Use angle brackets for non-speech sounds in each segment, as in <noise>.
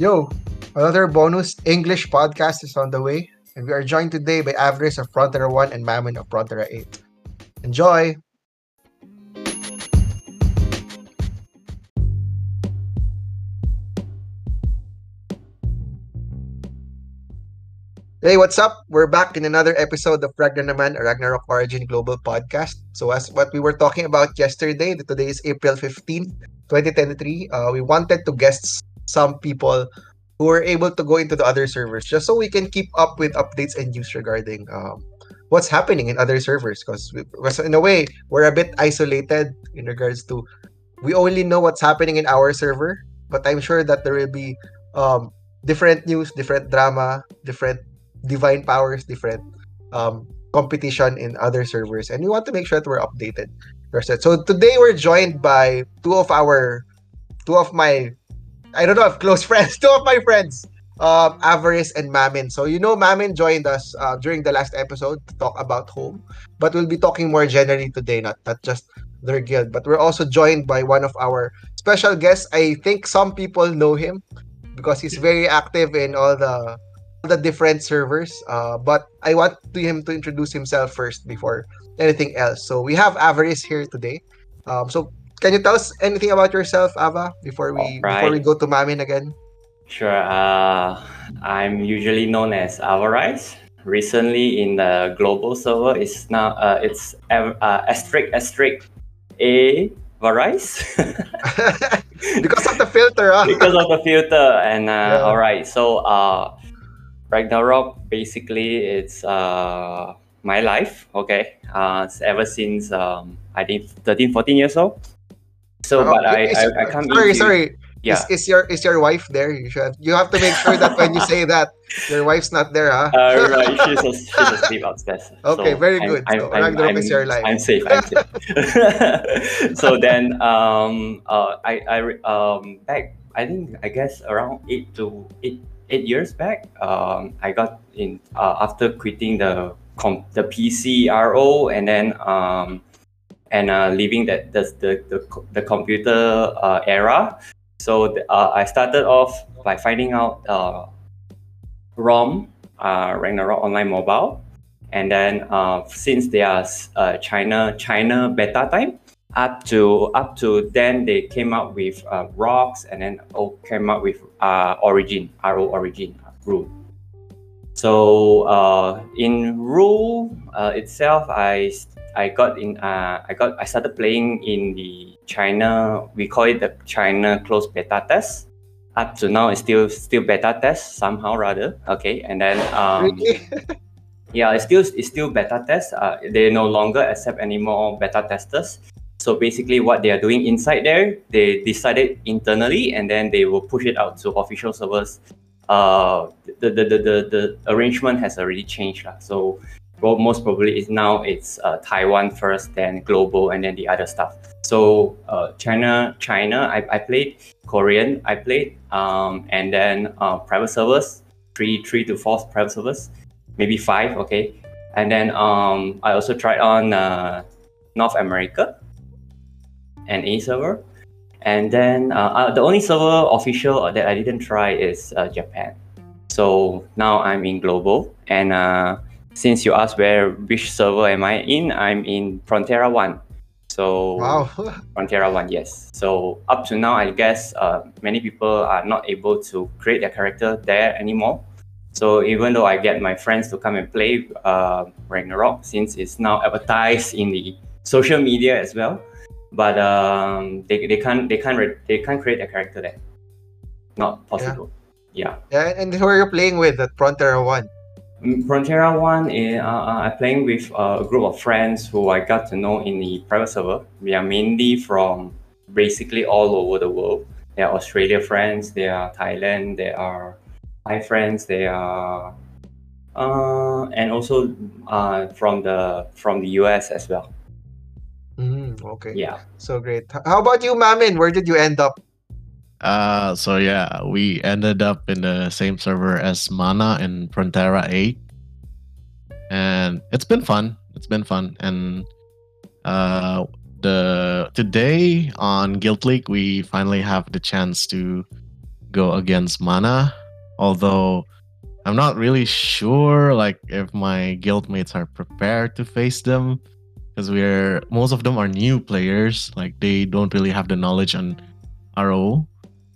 Yo, another bonus English podcast is on the way, and we are joined today by Avarice of Prontera 1 and Mamin of Prontera 8. Enjoy! Hey, what's up? We're back in another episode of Ragnarman, a Ragnarok Origin Global podcast. So, as what we were talking about yesterday, today is April 15th, 2023. Uh, we wanted to guest some people who were able to go into the other servers just so we can keep up with updates and news regarding um, what's happening in other servers. Because in a way, we're a bit isolated in regards to we only know what's happening in our server, but I'm sure that there will be um, different news, different drama, different divine powers, different um, competition in other servers, and we want to make sure that we're updated. So today we're joined by two of our, two of my, I don't know if close <laughs> friends, two of my friends, um, Avarice and Mamin. So you know Mamin joined us uh, during the last episode to talk about home, but we'll be talking more generally today, not not just their guild, but we're also joined by one of our special guests. I think some people know him because he's very active in all the the different servers. Uh, but I want to him to introduce himself first before anything else. So we have Avarice here today. Um, so can you tell us anything about yourself, Ava, before we right. before we go to Mamin again? Sure. Uh, I'm usually known as Ava Rice. Recently, in the global server, it's now uh, it's uh, asterisk asterisk a Varice. <laughs> <laughs> because of the filter, huh? because of the filter, and uh, yeah. all right. So uh, Ragnarok basically it's uh, my life. Okay, uh, ever since um, I think 13, 14 years old. So, oh, but I, I, I come sorry, sorry. Yeah. Is, is your is your wife there? You should you have to make sure that when you say that your wife's not there, huh? Uh, right, she's, a, she's asleep <laughs> upstairs. Okay, so very good. I'm, so I'm, I'm, is your life. I'm safe. I'm safe. <laughs> so then, um, uh, I I um back I think I guess around eight to eight eight years back, um, I got in uh, after quitting the com- the PC RO and then um, and uh, leaving that the the the, the computer uh, era. So uh, I started off by finding out uh, ROM uh, Ragnarok Online Mobile, and then uh, since they are uh, China China beta time, up to up to then they came up with uh, rocks and then oh, came up with origin ro origin rule so in rule itself i i got in uh, i got i started playing in the china we call it the china closed beta test up to now it's still still beta test somehow rather okay and then um, <laughs> yeah it's still it's still beta test uh, they no longer accept any more beta testers so basically, what they are doing inside there, they decided internally, and then they will push it out to official servers. Uh, the, the, the, the, the arrangement has already changed. So well, most probably is now it's uh, Taiwan first, then global, and then the other stuff. So uh, China, China, I, I played Korean, I played, um, and then uh, private servers, three, three to four private servers, maybe five, okay. And then um, I also tried on uh, North America, and A server. And then uh, uh, the only server official that I didn't try is Japan. So now I'm in global. And since you asked where which server am I in, I'm in Prontera One. So wow. <laughs> Prontera One, yes. So up to now, I guess uh, many people are not able to create their character there anymore. So even though I get my friends to come and play uh, Ragnarok, since it's now advertised in the social media as well, but um, they, they can't they can't re- they can't create a character there. Not possible. Yeah. Yeah, yeah and who are you playing with at Prontera One? Prontera One is uh, uh, I'm playing with a group of friends who I got to know in the private server. We are mainly from basically all over the world. They are Australia friends, they are Thailand, they are Thai friends, they are uh, and also uh, from the from the US as well. Mm, okay. Yeah. So great. How about you, Mamin? Where did you end up? Uh, so yeah, we ended up in the same server as Mana in Prontera 8. And it's been fun. It's been fun. And uh the today on Guild League we finally have the chance to go against Mana. Although I'm not really sure like if my guildmates are prepared to face them because we're most of them are new players. Like they don't really have the knowledge on RO.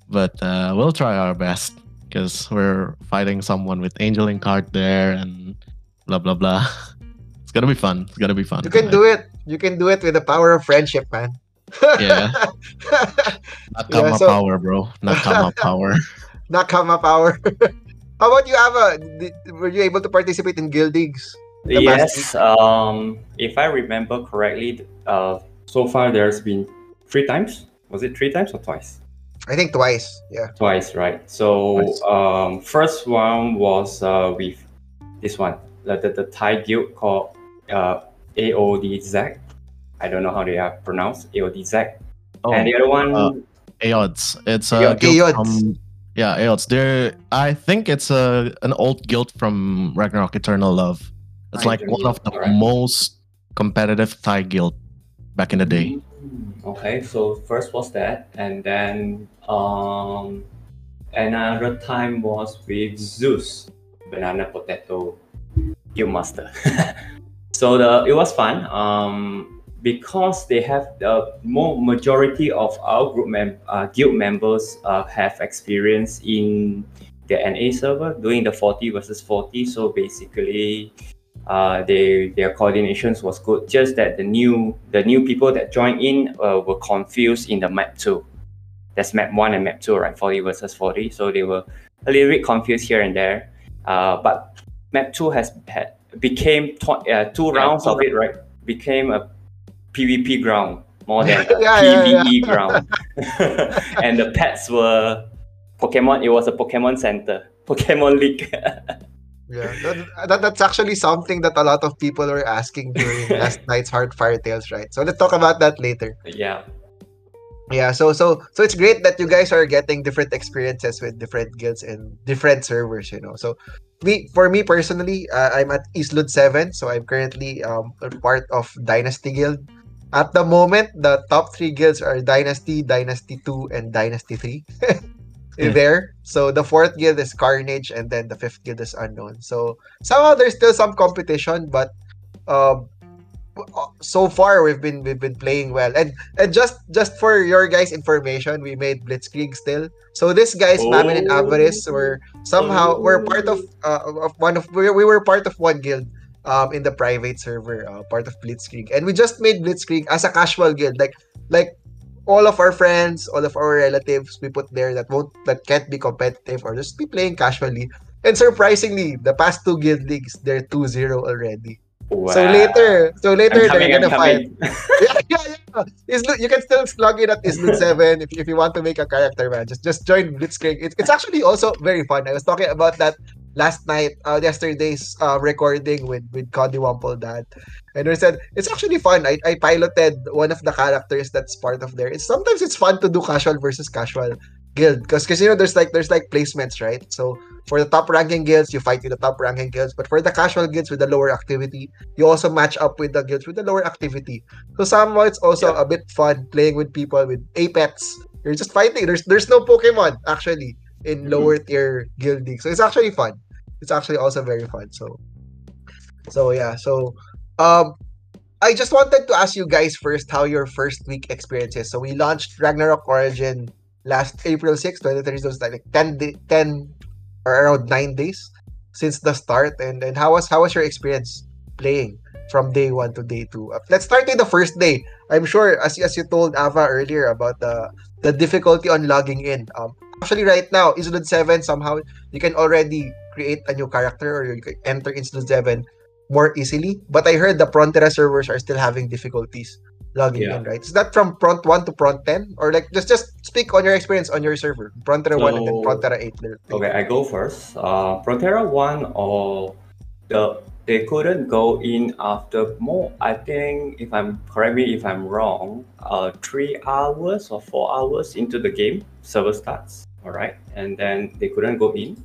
But uh, we'll try our best because we're fighting someone with Angeling card there and blah blah blah. <laughs> It's gonna be fun. It's gonna be fun. You can do it. You can do it with the power of friendship, man. <laughs> Yeah. Nakama Yeah, so- power, bro. Nakama <laughs> power. Nakama power. How about you, Ava? Did, were you able to participate in guild leagues? Yes. Um, if I remember correctly, uh, so far there's been three times. Was it three times or twice? I think twice. Yeah. Twice, right? So Twice. um, first one was uh, with this one, the, the, the Thai guild called uh, AODZ. I don't know how they are pronounced, AODZ. Oh, and the other one, uh, Aods. It's a Aods. guild Aods. from yeah, Aods. They're I think it's a an old guild from Ragnarok Eternal Love. It's like one of the Alright. most competitive Thai guild back in the day. Mm, Okay, so first was that, and then um, another time was with Zeus, Banana Potato Guild Master. <laughs> so the it was fun. Um, because they have the more majority of our group mem- uh, guild members uh, have experience in the NA server doing the 40 versus 40. So basically, uh, they their coordinations was good. Just that the new the new people that joined in uh, were confused in the map two. That's map one and map two, right? 40 versus 40. So they were a little bit confused here and there. Uh, but map two has had became tw- uh, two rounds of it, right? Became a PvP ground more than a <laughs> Yeah, yeah, PvE ground. <laughs> <laughs> and the pets were Pokemon. It was a Pokemon center, Pokemon League. Yeah. That, that, that's actually something that a lot of people were asking during <laughs> last night's Heartfire Tales, right? So let's talk about that later. yeah. Yeah, so so so it's great that you guys are getting different experiences with different guilds and different servers, you know. So me for me personally, uh, I'm at Izlude 7, so I'm currently um part of Dynasty Guild. At the moment, the top 3 guilds are Dynasty, Dynasty 2 and Dynasty 3. <laughs> There. So the fourth guild is Carnage and then the fifth guild is Unknown. So somehow there's still some competition but um so far we've been we've been playing well and and just just for your guys information we made blitzkrieg still so this guys Mamin and Oh. avarice were somehow we're part of uh, of one of we, we were part of one guild um in the private server uh, part of blitzkrieg and we just made blitzkrieg as a casual guild like like all of our friends all of our relatives we put there that won't that can't be competitive or just be playing casually and surprisingly the past two guild leagues they're 2-0 already so Wow. later so later I'm coming, they're I'm gonna fight coming. <laughs> yeah, yeah, yeah. Islu- you can still log in at Islud 7 if, if you want to make a character, man. Just just join Blitzkrieg. It's, it's actually also very fun. I was talking about that last night, uh, yesterday's uh, recording with, with Cody Wample Dad. And I said, it's actually fun. I, I piloted one of the characters that's part of there. It's Sometimes it's fun to do casual versus casual guild. Because, because you know, there's like, there's like placements, right? So, for the top ranking guilds, you fight with the top ranking guilds. But for the casual guilds with the lower activity, you also match up with the guilds with the lower activity. So somehow it's also a bit fun playing with people with Apex. You're just fighting. There's there's no Pokemon actually in Mhm. lower tier guild league. So it's actually fun. It's actually also very fun. So so yeah. So um I just wanted to ask you guys first how your first week experience is. So we launched Ragnarok Origin last April 6, 2030. So it's like 10, day, 10 or around 9 days since the start. And and how was how was your experience playing from day one to day two? Uh, Let's start with the first day. I'm sure as as you told Ava earlier about the the difficulty on logging in. Um, actually, right now, Izlude 7 somehow you can already create a new character or you can enter Izlude 7 more easily. But I heard the Prontera servers are still having difficulties logging Yeah. in, right? Is that from Front 1 to Front 10? Or like just just speak on your experience on your server. Prontera 1 and then So- Prontera 8. Okay, I go first. Uh, Prontera one or the they couldn't go in after more. I think if I'm correct me if I'm wrong. Uh, three hours or four hours into the game, server starts. All right, and then they couldn't go in.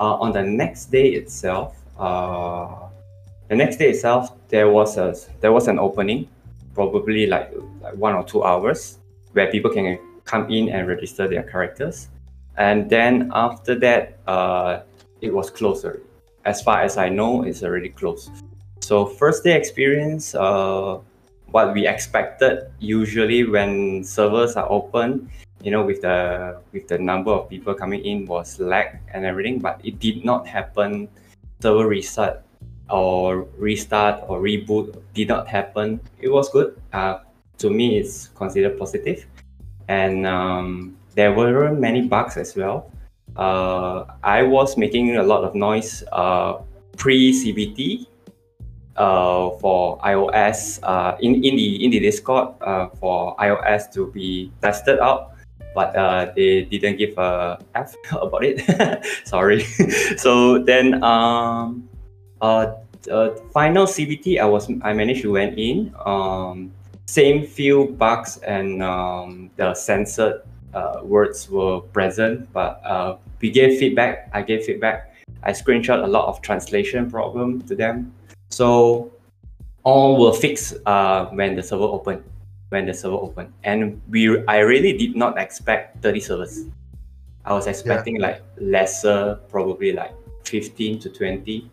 Uh, on the next day itself, uh, the next day itself, there was a there was an opening, probably like like one or two hours, where people can come in and register their characters and then after that, uh, it was closer. As far as I know, it's already closed. So first day experience, uh, what we expected usually when servers are open, you know, with the with the number of people coming in was lag and everything, but it did not happen. Server reset or restart or reboot did not happen. It was good. Uh, to me, it's considered positive, and um, there were many bugs as well. Uh, I was making a lot of noise uh, pre CBT uh, for iOS uh, in, in the in the Discord uh, for iOS to be tested out, but uh, they didn't give a F <laughs> about it. <laughs> Sorry. <laughs> so then um, uh, uh, final CBT I was I managed to went in. Um, same few bugs and um, the censored uh, words were present, but uh, we gave feedback. I gave feedback. I screenshot a lot of translation problem to them. So all will fix uh, when the server open. When the server opened. and we I really did not expect 30 servers. I was expecting like lesser, probably like 15 to 20.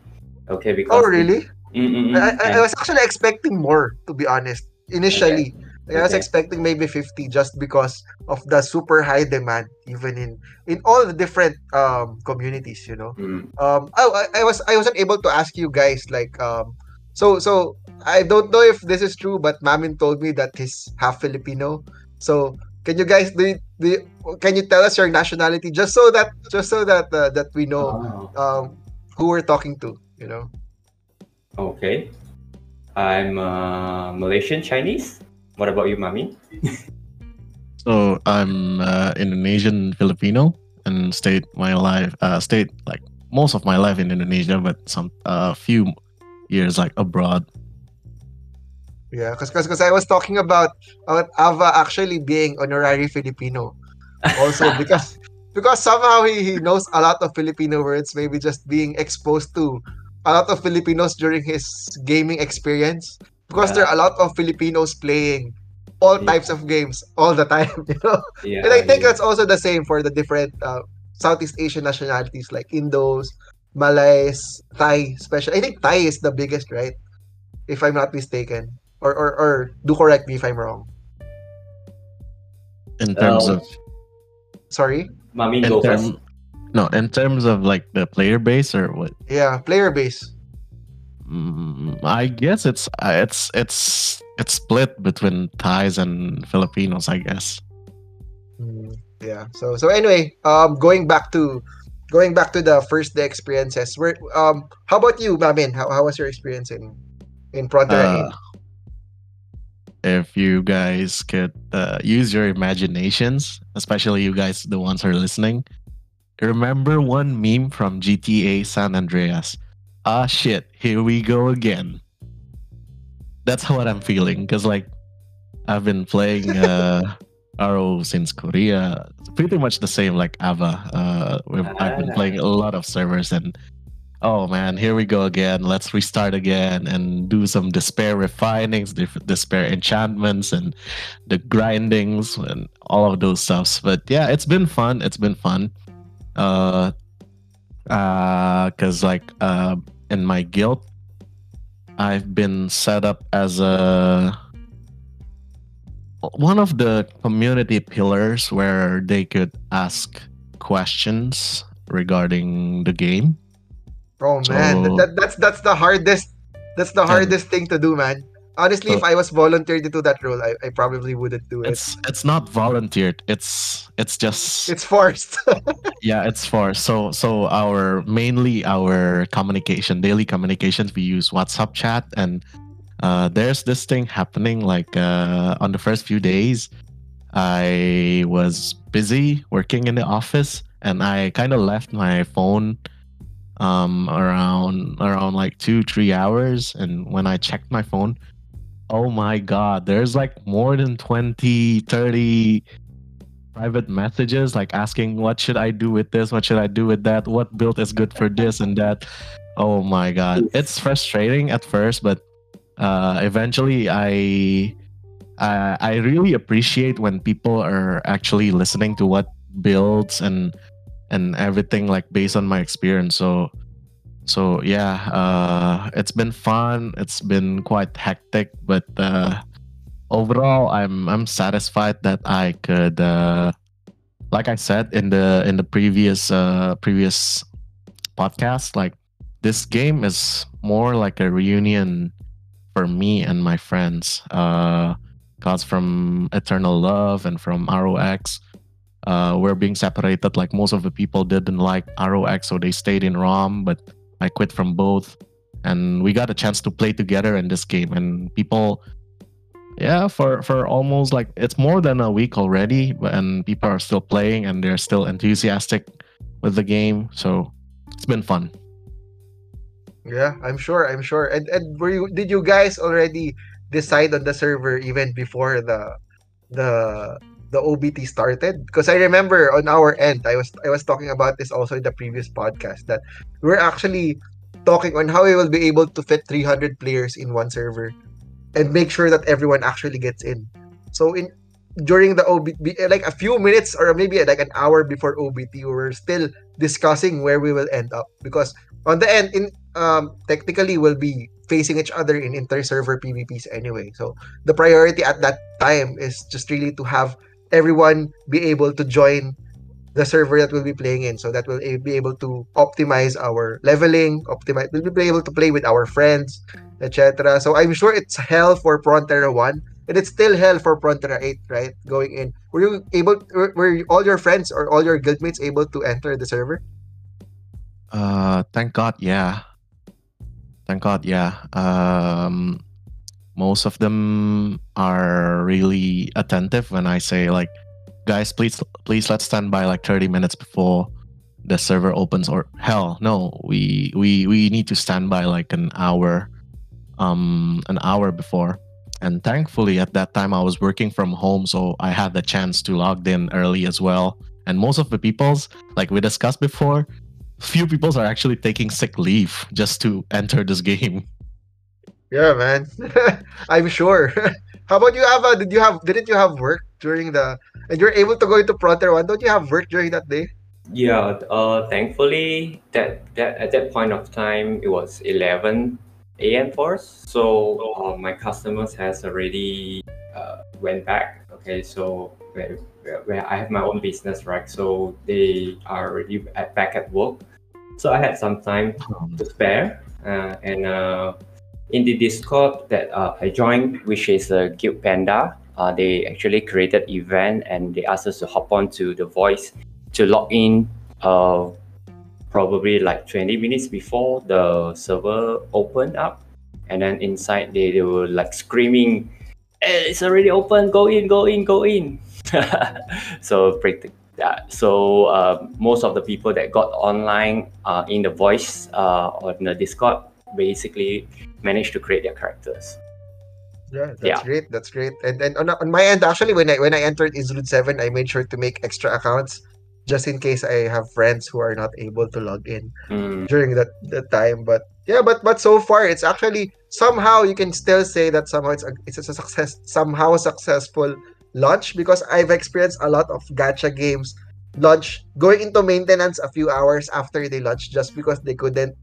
Okay, because Oh, really? Mm-mm-mm. I, I, I was actually expecting more, to be honest. Initially, Like, I was Okay. expecting maybe 50 just because of the super high demand, even in in all the different um communities. You know. Mm. Um. I, I was I wasn't able to ask you guys like um. So so I don't know if this is true, but Mamin told me that he's half Filipino. So can you guys do, you- do you- can you tell us your nationality just so that just so that uh, that we know Oh, um who we're talking to. You know. okay. I'm uh, Malaysian Chinese. What about you, Mami? <laughs> So I'm uh, Indonesian Filipino and stayed my life uh, stayed like most of my life in Indonesia, but some a few years like abroad. Yeah, because because I was talking about about Ava actually being honorary Filipino, also <laughs> because because somehow he, he knows a lot of Filipino words, maybe just being exposed to a lot of Filipinos during his gaming experience. Because there are a lot of Filipinos playing all Yeah. types of games all the time, <laughs> you know. Yeah, and I think yeah. that's also the same for the different uh, Southeast Asian nationalities like Indos, Malays, Thai, special. I think Thai is the biggest, right? If I'm not mistaken. Or or, or do correct me if I'm wrong. In terms Um, of Sorry. Mami in go first. term, no, in terms of like the player base or what? Yeah, player base. Mm, I guess it's uh, it's it's it's split between Thais and Filipinos. I guess. Mm, yeah. So so anyway, um, going back to going back to the first day experiences. Where um, how about you, Mamin? How, how was your experience in in Prontera Uh, if you guys could uh, use your imaginations, especially you guys, the ones who are listening, remember one meme from GTA San Andreas? Ah, shit, here we go again. That's what I'm feeling because, like, I've been playing <laughs> uh, RO since Korea. It's pretty much the same like Ava. Uh, we've, I've been playing a lot of servers and oh man, here we go again. Let's restart again and do some despair refinings, despair enchantments, and the grindings and all of those stuffs. But yeah, it's been fun. It's been fun. Uh, uh, cause like uh, in my guild, I've been set up as a one of the community pillars where they could ask questions regarding the game. Oh man, So- that, that's that's the hardest that's the hardest thing to do, man. Honestly, So- if I was volunteered to do that role, I, I probably wouldn't do it. It's it's not volunteered. It's it's just It's forced. <laughs> yeah, it's for so so our mainly our communication, daily communications, we use WhatsApp chat and uh there's this thing happening like uh on the first few days I was busy working in the office and I kind of left my phone um around around like 2 3 hours and when I checked my phone oh my god there's like more than 20 30 private messages like asking what should I do with this, what should I do with that, what build is good for this and that. Oh my god, it's frustrating at first, but uh, eventually I, I I really appreciate when people are actually listening to what builds and and everything like based on my experience. So so yeah, uh, it's been fun. It's been quite hectic, but uh, overall, I'm I'm satisfied that I could, uh, like I said in the in the previous uh, previous podcast, like this game is more like a reunion for me and my friends. Uh, cause from Eternal Love and from ROX, uh, we're being separated. Like most of the people didn't like ROX, so they stayed in ROM, but I quit from both, and we got a chance to play together in this game. And people, yeah, for for almost like it's more than a week already, and people are still playing and they're still enthusiastic with the game. So it's been fun. Yeah, I'm sure. I'm sure. And and were you did you guys already decide on the server even before the the the OBT started? Because I remember on our end, I was I was talking about this also in the previous podcast that we're actually talking on how we will be able to fit 300 players in one server and make sure that everyone actually gets in. So in during the OBT, like a few minutes or maybe like an hour before OBT, we were still discussing where we will end up because on the end, in um, technically we'll be facing each other in inter-server PvPs anyway. So the priority at that time is just really to have everyone be able to join the server that we'll be playing in. So that we'll be able to optimize our leveling optimize we'll be able to play with our friends etc so i'm sure it's hell for Prontera 1 and it's still hell for Prontera 8 right? Going in. Were you able were, were all your friends or all your guildmates able to enter the server? Uh thank god yeah thank god yeah. Um most of them are really attentive when I say like, guys, please please let's stand by like 30 minutes before the server opens or hell no we we we need to stand by like an hour um an hour before. And thankfully at that time i was working from home so i had the chance to log in early as well. And most of the people's like we discussed before few people are actually taking sick leave just to enter this game yeah, man. <laughs> I'm sure. <laughs> How about you, Ava? Did you have didn't you have work during the and you're able to go into Frontier One? Don't you have work during that day? Yeah, uh, thankfully that that at that point of time it was 11 a.m. for us. So uh, my customers has already uh, went back. Okay, so where, I have my own business, right? So they are already at, back at work. So I had some time to spare, uh, and uh, in the Discord that uh, I joined, which is uh, Guild Panda, uh, they actually created event and they asked us to hop on to the voice to log in uh, probably like 20 minutes before the server opened up. And then inside they, they were like screaming, it's already open, go in, go in, go in. So pretty, yeah, so uh, most of the people that got online uh, in the voice uh, on the Discord basically managed to create their characters. Yeah, that's yeah. great. That's great. And then on, on my end, actually, when I when I entered Izlude Seven, I made sure to make extra accounts just in case I have friends who are not able to log in mm. during that, that time. But yeah, but but so far it's actually somehow you can still say that somehow it's a, it's a success somehow successful launch because I've experienced a lot of gacha games launch going into maintenance a few hours after they launch just because they couldn't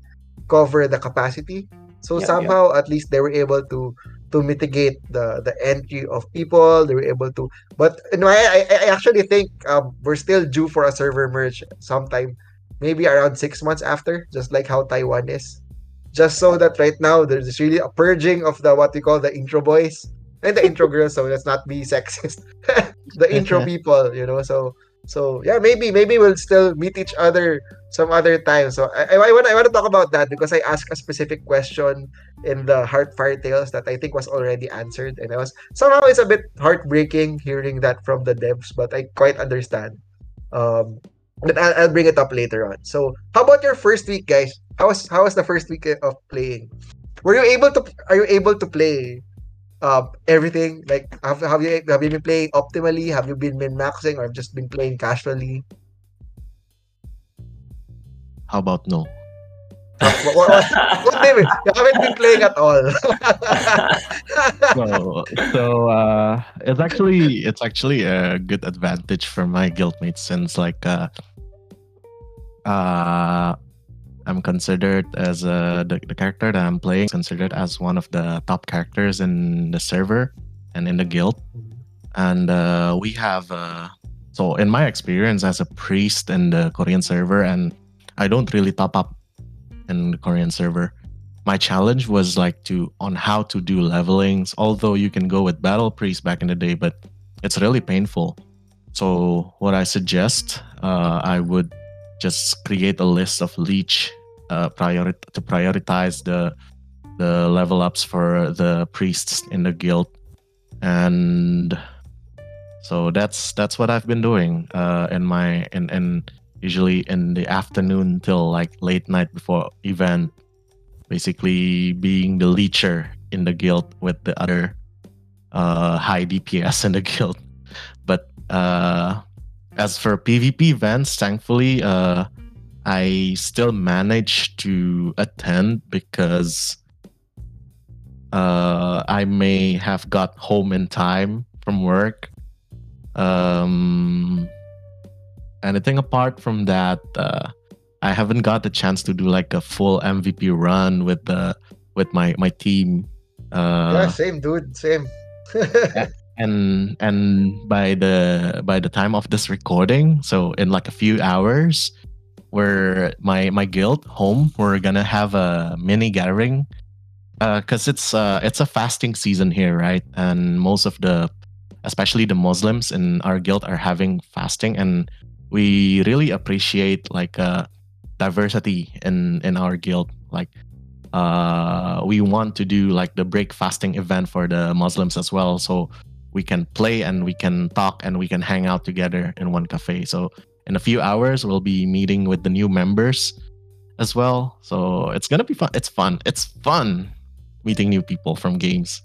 cover the capacity. So yeah, somehow yeah. at least they were able to to mitigate the the entry of people. They were able to, but you know, I I actually think um, we're still due for a server merge sometime, maybe around six months after, just like how Taiwan is. Just so that right now there's really a purging of the what we call the intro boys and the intro girls. So let's not be sexist. <laughs> the intro <laughs> people, you know. So so yeah, maybe maybe we'll still meet each other some other time. So I, I, I want I want to talk about that because I asked a specific question in the Heartfire Tales that I think was already answered, and I was somehow it's a bit heartbreaking hearing that from the devs, but I quite understand. Um, but I'll, I'll bring it up later on. So how about your first week, guys? How was how was the first week of playing? Were you able to are you able to play uh, everything? Like, have, have you have you been playing optimally? Have you been min maxing or just been playing casually? How about no? what, what, what, what You haven't been playing at all. <laughs> so, so uh, it's actually it's actually a good advantage for my guildmates since like uh, uh, I'm considered as uh, the, the character that I'm playing considered as one of the top characters in the server and in the guild. And uh, we have uh, so in my experience as a priest in the Korean server, and I don't really top up in the Korean server. My challenge was like to on how to do levelings. Although you can go with battle priest back in the day, but it's really painful. So what I suggest, uh, I would just create a list of leech uh, priori- to prioritize the the level ups for the priests in the guild, and so that's that's what I've been doing uh, in my in in usually in the afternoon till like late night before event, basically being the leecher in the guild with the other uh, high DPS in the <laughs> guild. But uh, as for PvP events, thankfully, uh, I still managed to attend because uh, I may have got home in time from work. Um, anything apart from that, uh, I haven't got the chance to do like a full MVP run with the with my my team. Uh, yeah, same, dude. Same. <laughs> and and by the by the time of this recording so in like a few hours where my my guild home we're gonna have a mini gathering. Because uh, it's uh it's a fasting season here right? And most of the especially the muslims in our guild are having fasting and we really appreciate like uh diversity in in our guild. Like uh we want to do like the break fasting event for the muslims as well. So we can play and we can talk and we can hang out together in one cafe. So in a few hours, we'll be meeting with the new members as well. So it's gonna be fun. It's fun. It's fun meeting new people from games.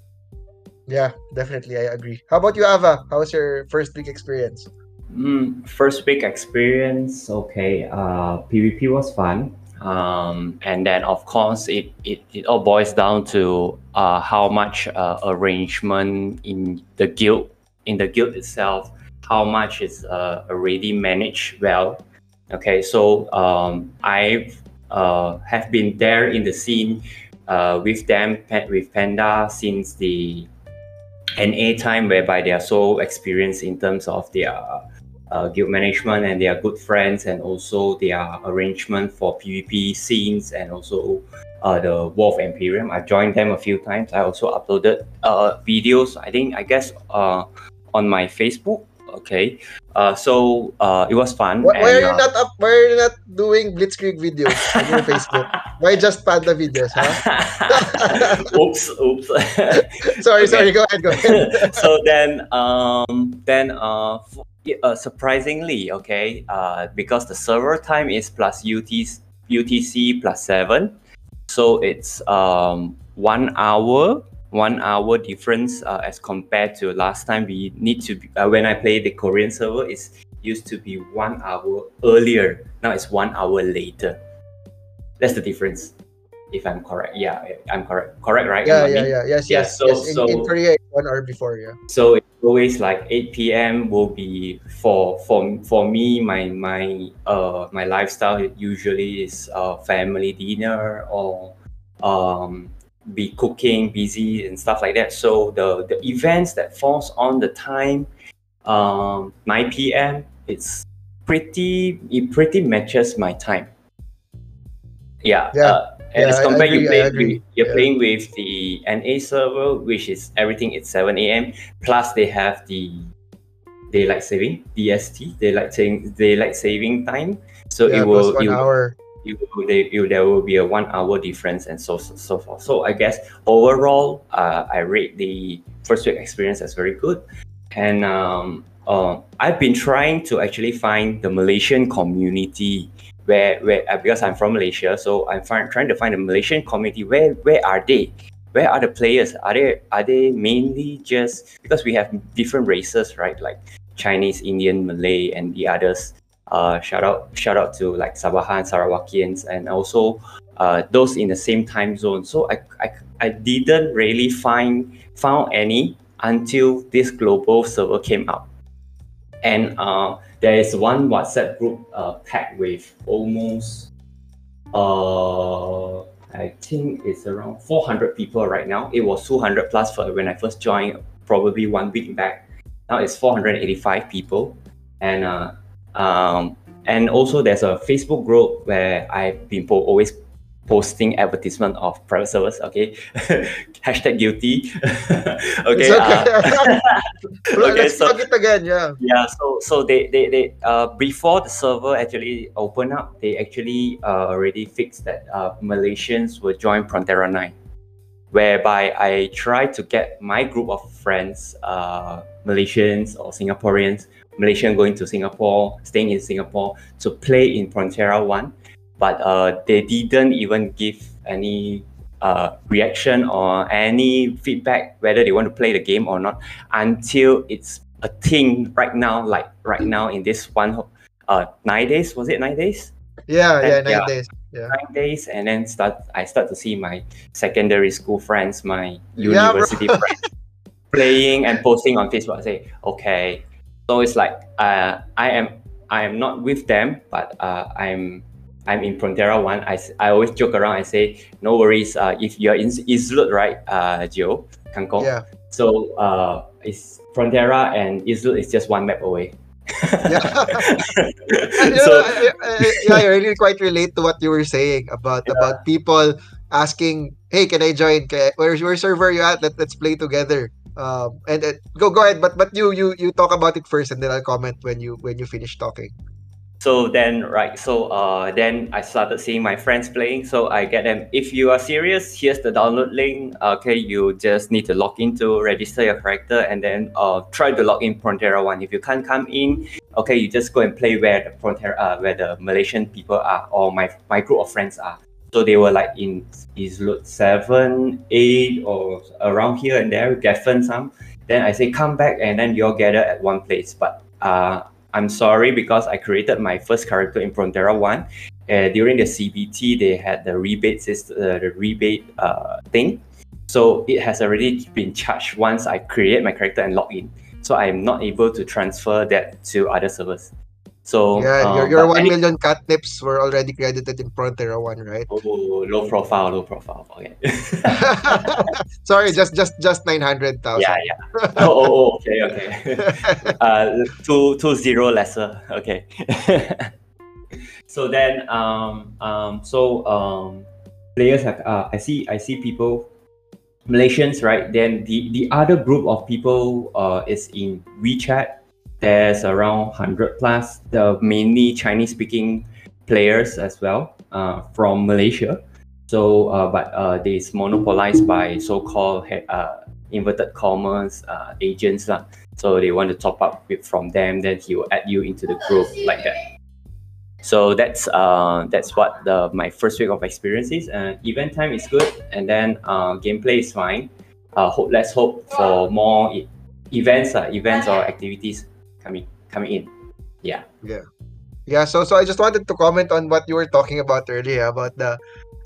Yeah, definitely. I agree. How about you, Ava? How was your first week experience? Mm, first week experience, okay. Uh, PvP was fun. Um, and then, of course, it, it, it all boils down to uh, how much uh, arrangement in the guild in the guild itself, how much is uh, already managed well. Okay, so um, I uh, have been there in the scene uh, with them with Panda since the NA time, whereby they are so experienced in terms of their uh, guild management and they are good friends and also their arrangement for PvP scenes and also uh, the War of Emperium. I joined them a few times. I also uploaded uh, videos. I think I guess uh, on my Facebook. Okay, uh, so uh, it was fun. Why, why are you uh, not up? Why are you not doing Blitzkrieg videos on your Facebook? Why just panda videos, huh? <laughs> oops, oops. <laughs> sorry, Okay. sorry. Go ahead, go ahead. <laughs> so then um then uh, f- uh surprisingly okay uh because the server time is plus UTC UTC plus seven so it's um one hour one hour difference uh, as compared to last time we need to be, uh, when I play the Korean server is used to be one hour earlier now it's one hour later that's the difference if I'm correct yeah I'm correct correct right Yeah, yeah, yeah. Yes, Yeah, yes. so- yes. In, so- in Korea, one hour before, yeah. so it's always like 8 p.m. will be for for for me my my uh my lifestyle usually is uh family dinner or um be cooking busy and stuff like that so the the events that falls on the time um 9 p.m. it's pretty it pretty matches my time yeah Yeah. uh, and Yeah, as compared you agree, I play with- you're Yeah. playing with the NA server which is everything it's 7 a.m plus they have the daylight saving DST daylight saving daylight saving time so yeah, it will one it, hour. Will they, it, there will be a one hour difference and so so, so forth. So i guess overall uh, i rate the first week experience as very good. And um, uh, i've been trying to actually find the malaysian community where where uh, because i'm from malaysia so i'm find, trying to find a malaysian community. Where where are they? Where are the players? Are they are they mainly just because we have different races right? Like chinese indian malay and the others uh, shout out shout out to like Sabahan, Sarawakians, and also uh, those in the same time zone. So I, I, I didn't really find found any until this global server came out. and uh, there is one WhatsApp group uh, packed with almost uh, I think it's around 400 people right now. It was 200 plus for when I first joined, probably one week back. Now it's 485 people, and um, and also there's a Facebook group where I've been po- always posting advertisement of private servers. Okay, <laughs> hashtag guilty. <laughs> okay. It's uh, <laughs> okay, Let's so- plug it again. Yeah. yeah, so so they they, they uh before the server actually opened up, they actually uh, already fixed that uh, Malaysians will join Prontera 9, whereby I try to get my group of friends, uh, Malaysians or Singaporeans, Malaysian going to Singapore, staying in Singapore, to play in Prontera 1, but uh, they didn't even give any uh, reaction or any feedback whether they want to play the game or not until it's a thing right now, like right now in this one, uh, nine days was it nine days? Yeah. Yeah. Nine yeah. days. Yeah. Nine days, and then start. I start to see my secondary school friends, my Yeah, university friends, <laughs> playing and posting on Facebook. I say, okay, so it's like uh, I am I am not with them, but uh, I'm I'm in Prontera One. I, I always joke around. I say, no worries. Uh, if you're in Izlude, right, uh, Joe, Kangkong. Yeah. So uh, it's Prontera and Izlude is just one map away. Yeah. <laughs> <laughs> So I, I, yeah, I really quite relate to what you were saying about Yeah. about people asking, "Hey, can I join? Can I, where's your server you at? Let, let's play together." Um, and uh, go go ahead, but but you you you talk about it first, and then I'll comment when you when you finish talking. So then, right, so uh, then I started seeing my friends playing. So I get them. If you are serious, here's the download link. Okay, you just need to log in to register your character, and then uh, try to log in Prontera One. If you can't come in, okay, you just go and play where the Prontera, uh, where the Malaysian people are, or my my group of friends are. So they were like in Izlude seven, eight, or around here and there, Geffen some. Then I say come back, and then you all gather at one place. But uh, I'm sorry because I created my first character in Prontera One. Uh, during the CBT, they had the rebate system, uh, the rebate uh, thing. So it has already been charged once I create my character and log in. So I'm not able to transfer that to other servers. So Yeah, your your but one any- million catnips were already credited in Prontera One, right? Oh, low profile, low profile. Okay. <laughs> Sorry, just just just nine hundred thousand. yeah, yeah. Oh, oh, oh, okay, okay. <laughs> uh, two two zero lesser. Okay. <laughs> so then, um, um, so um, players have. Uh, I see. I see people, Malaysians, right? Then the the other group of people uh, is in WeChat. There's around hundred plus. The mainly Chinese speaking players as well uh, from Malaysia. So, uh, but uh, they is monopolized by so-called uh, inverted commas uh, agents lah. So they want to top up with from them, then he will add you into the group like that. So that's uh that's what the my first week of experience is. Event time is good, and then gameplay is fine. Hope let's hope for more e- events, uh, events or activities coming in. Yeah. Yeah, Yeah. so so I just wanted to comment on what you were talking about earlier about the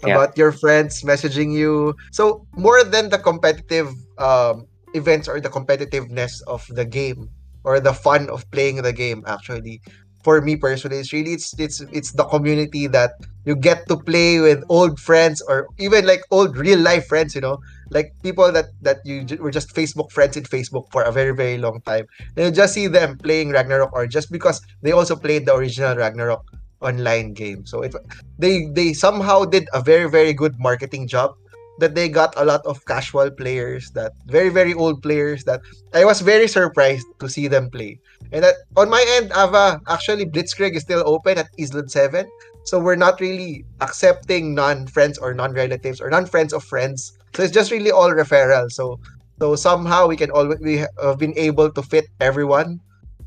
Yeah. about your friends messaging you. So more than the competitive um events or the competitiveness of the game or the fun of playing the game actually for me personally it's really it's it's it's the community that you get to play with old friends or even like old real life friends you know like people that that you were just facebook friends in facebook for a very very long time and you just see them playing ragnarok or just because they also played the original ragnarok online game so it they they somehow did a very very good marketing job that they got a lot of casual players that very very old players that I was very surprised to see them play. And that on my end, Ava, actually Blitzkrieg is still open at Izlude 7. So we're not really accepting non-friends or non-relatives or non-friends of friends. So it's just really all referral. So so somehow we can always we have been able to fit everyone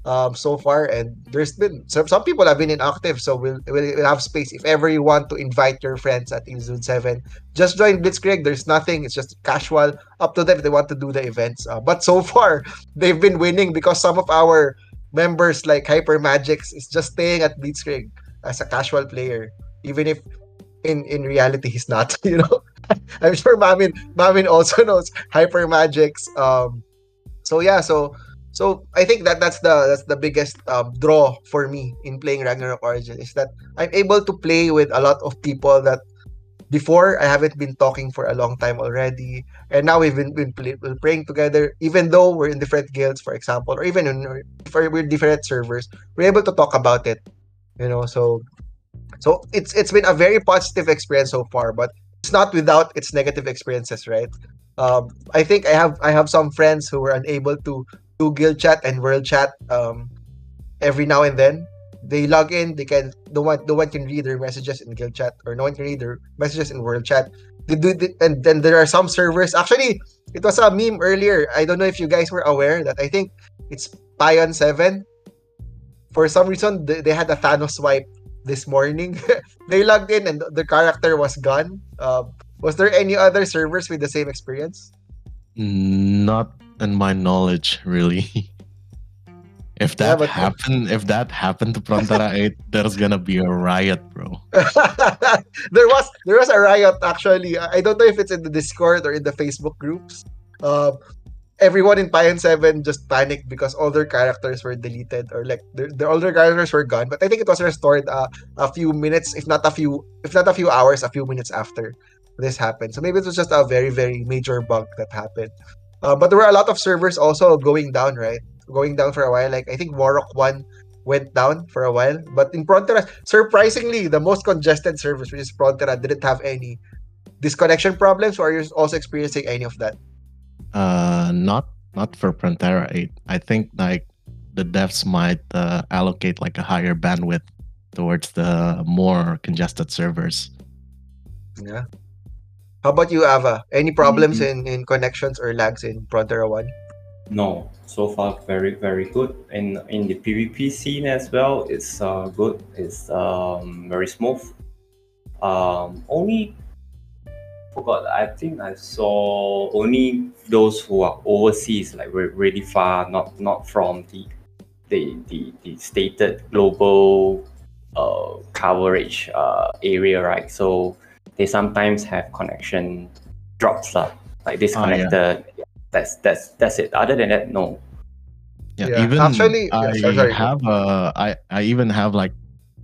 um, so far, and there's been some, some people have been inactive, so we'll, we'll we'll have space if ever you want to invite your friends at Zone Seven. Just join Blitzkrieg. There's nothing. It's just casual. Up to them if they want to do the events. Uh, but so far, <laughs> they've been winning because some of our members, like Hyper Magics, is just staying at Blitzkrieg as a casual player, even if in in reality he's not. <laughs> You know, <laughs> I'm sure Mamin Mamin also <laughs> knows Hyper Magics. Um, so yeah, so So I think that that's the that's the biggest um, draw for me in playing Ragnarok Origin is that I'm able to play with a lot of people that before I haven't been talking for a long time already, and now we've been, been play, playing together. Even though we're in different guilds, for example, or even in we're different servers, we're able to talk about it. You know, so so it's it's been a very positive experience so far, but it's not without its negative experiences, right? Um, I think I have I have some friends who were unable to do guild chat and world chat um, every now and then. They log in, they can no one no one can read their messages in guild chat or no one can read their messages in world chat. They do and then there are some servers. Actually, it was a meme earlier. I don't know if you guys were aware that I think it's Payon Seven. For some reason, they, they had a Thanos swipe this morning. <laughs> they logged in and the character was gone. Uh, was there any other servers with the same experience? Not in my knowledge, really. <laughs> if that yeah, happened, if that happened to Prontera 8, <laughs> there's gonna be a riot, bro. there was there was a riot actually. I don't know if it's in the Discord or in the Facebook groups. Uh, everyone in Payon 7 just panicked because all their characters were deleted or like the, the older characters were gone. But I think it was restored uh, a few minutes, if not a few, if not a few hours, a few minutes after this happened. So maybe it was just a very, very major bug that happened. Uh, but there were a lot of servers also going down, right? Going down for a while. Like I think Warrock 1 went down for a while. But in Prontera, surprisingly, the most congested service, which is Prontera, didn't have any disconnection problems or are you also experiencing any of that? Uh, not not for Prontera 8. I think like the devs might uh, allocate like a higher bandwidth towards the more congested servers. Yeah. How about you, Ava? Any problems mm-hmm. in, in connections or lags in Prontera 1? No, so far very very good. In in the PvP scene as well, it's uh, good. It's um, very smooth. Um, only forgot. I think I saw only those who are overseas, like really far, not not from the the the, the stated global uh, coverage uh, area, right? So they sometimes have connection drops, lah, like disconnected. Oh, yeah. That's that's that's it. Other than that, no. Yeah, yeah. even actually, I yeah, sorry, have uh, I I even have like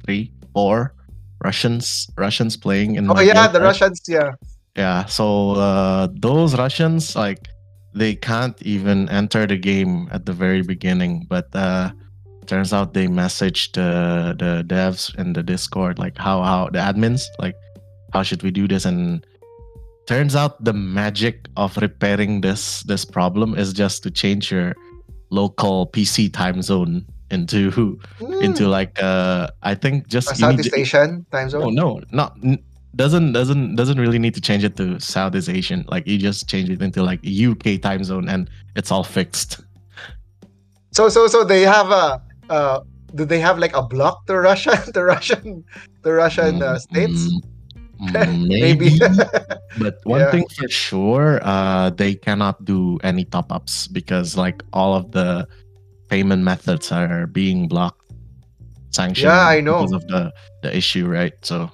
three, four Russians Russians playing in. Oh yeah, the Russians, yeah. Yeah, so uh, those Russians like they can't even enter the game at the very beginning, but uh, turns out they messaged uh, the devs in the Discord like how how the admins like how should we do this and turns out the magic of repairing this this problem is just to change your local PC time zone into mm. <laughs> into like uh I think just Southeast Asian time zone. Oh no, not doesn't doesn't doesn't really need to change it to Southeast Asian. Like you just change it into like UK time zone and it's all fixed. So so so they have a uh do they have like a block to Russia <laughs> the Russian the Russian uh, states? Mm, <laughs> maybe. <laughs> but one yeah. thing for sure, uh they cannot do any top ups because like all of the payment methods are being blocked sanctioned yeah, I know. because of the the issue, right? So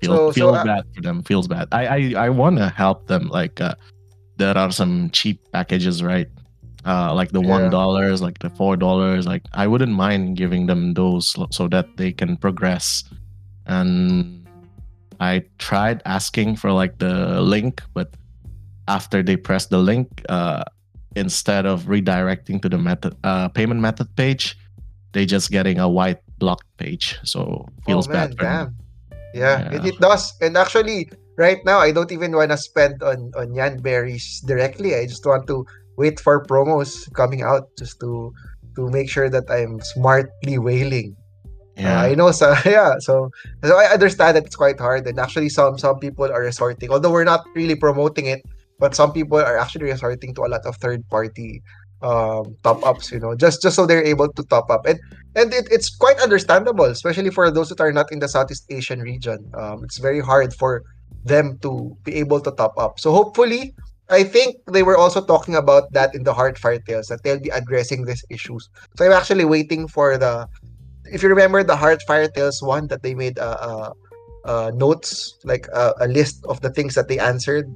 Feel, so, feels so, uh, bad for them. Feels bad. I I, I want to help them. Like uh, there are some cheap packages, right? Uh, like the one dollars, like the four dollars. Like I wouldn't mind giving them those so that they can progress. And I tried asking for like the link, but after they press the link, uh, instead of redirecting to the method uh, payment method page, they just getting a white block page. So feels oh, man, bad for damn. them. Yeah, yeah. It, it does. And actually, right now, I don't even want to spend on on Yan berries directly. I just want to wait for promos coming out just to to make sure that I'm smartly whaling. Yeah, uh, I know. So <laughs> yeah, so so I understand that it's quite hard, and actually, some some people are resorting. Although we're not really promoting it, but some people are actually resorting to a lot of third party um, top ups, you know, just just so they're able to top up, and and it, it's quite understandable, especially for those that are not in the Southeast Asian region. Um, it's very hard for them to be able to top up. So hopefully, I think they were also talking about that in the Heartfire Tales that they'll be addressing these issues. So I'm actually waiting for the, if you remember the Heartfire Tales one that they made uh, uh, uh notes like uh, a list of the things that they answered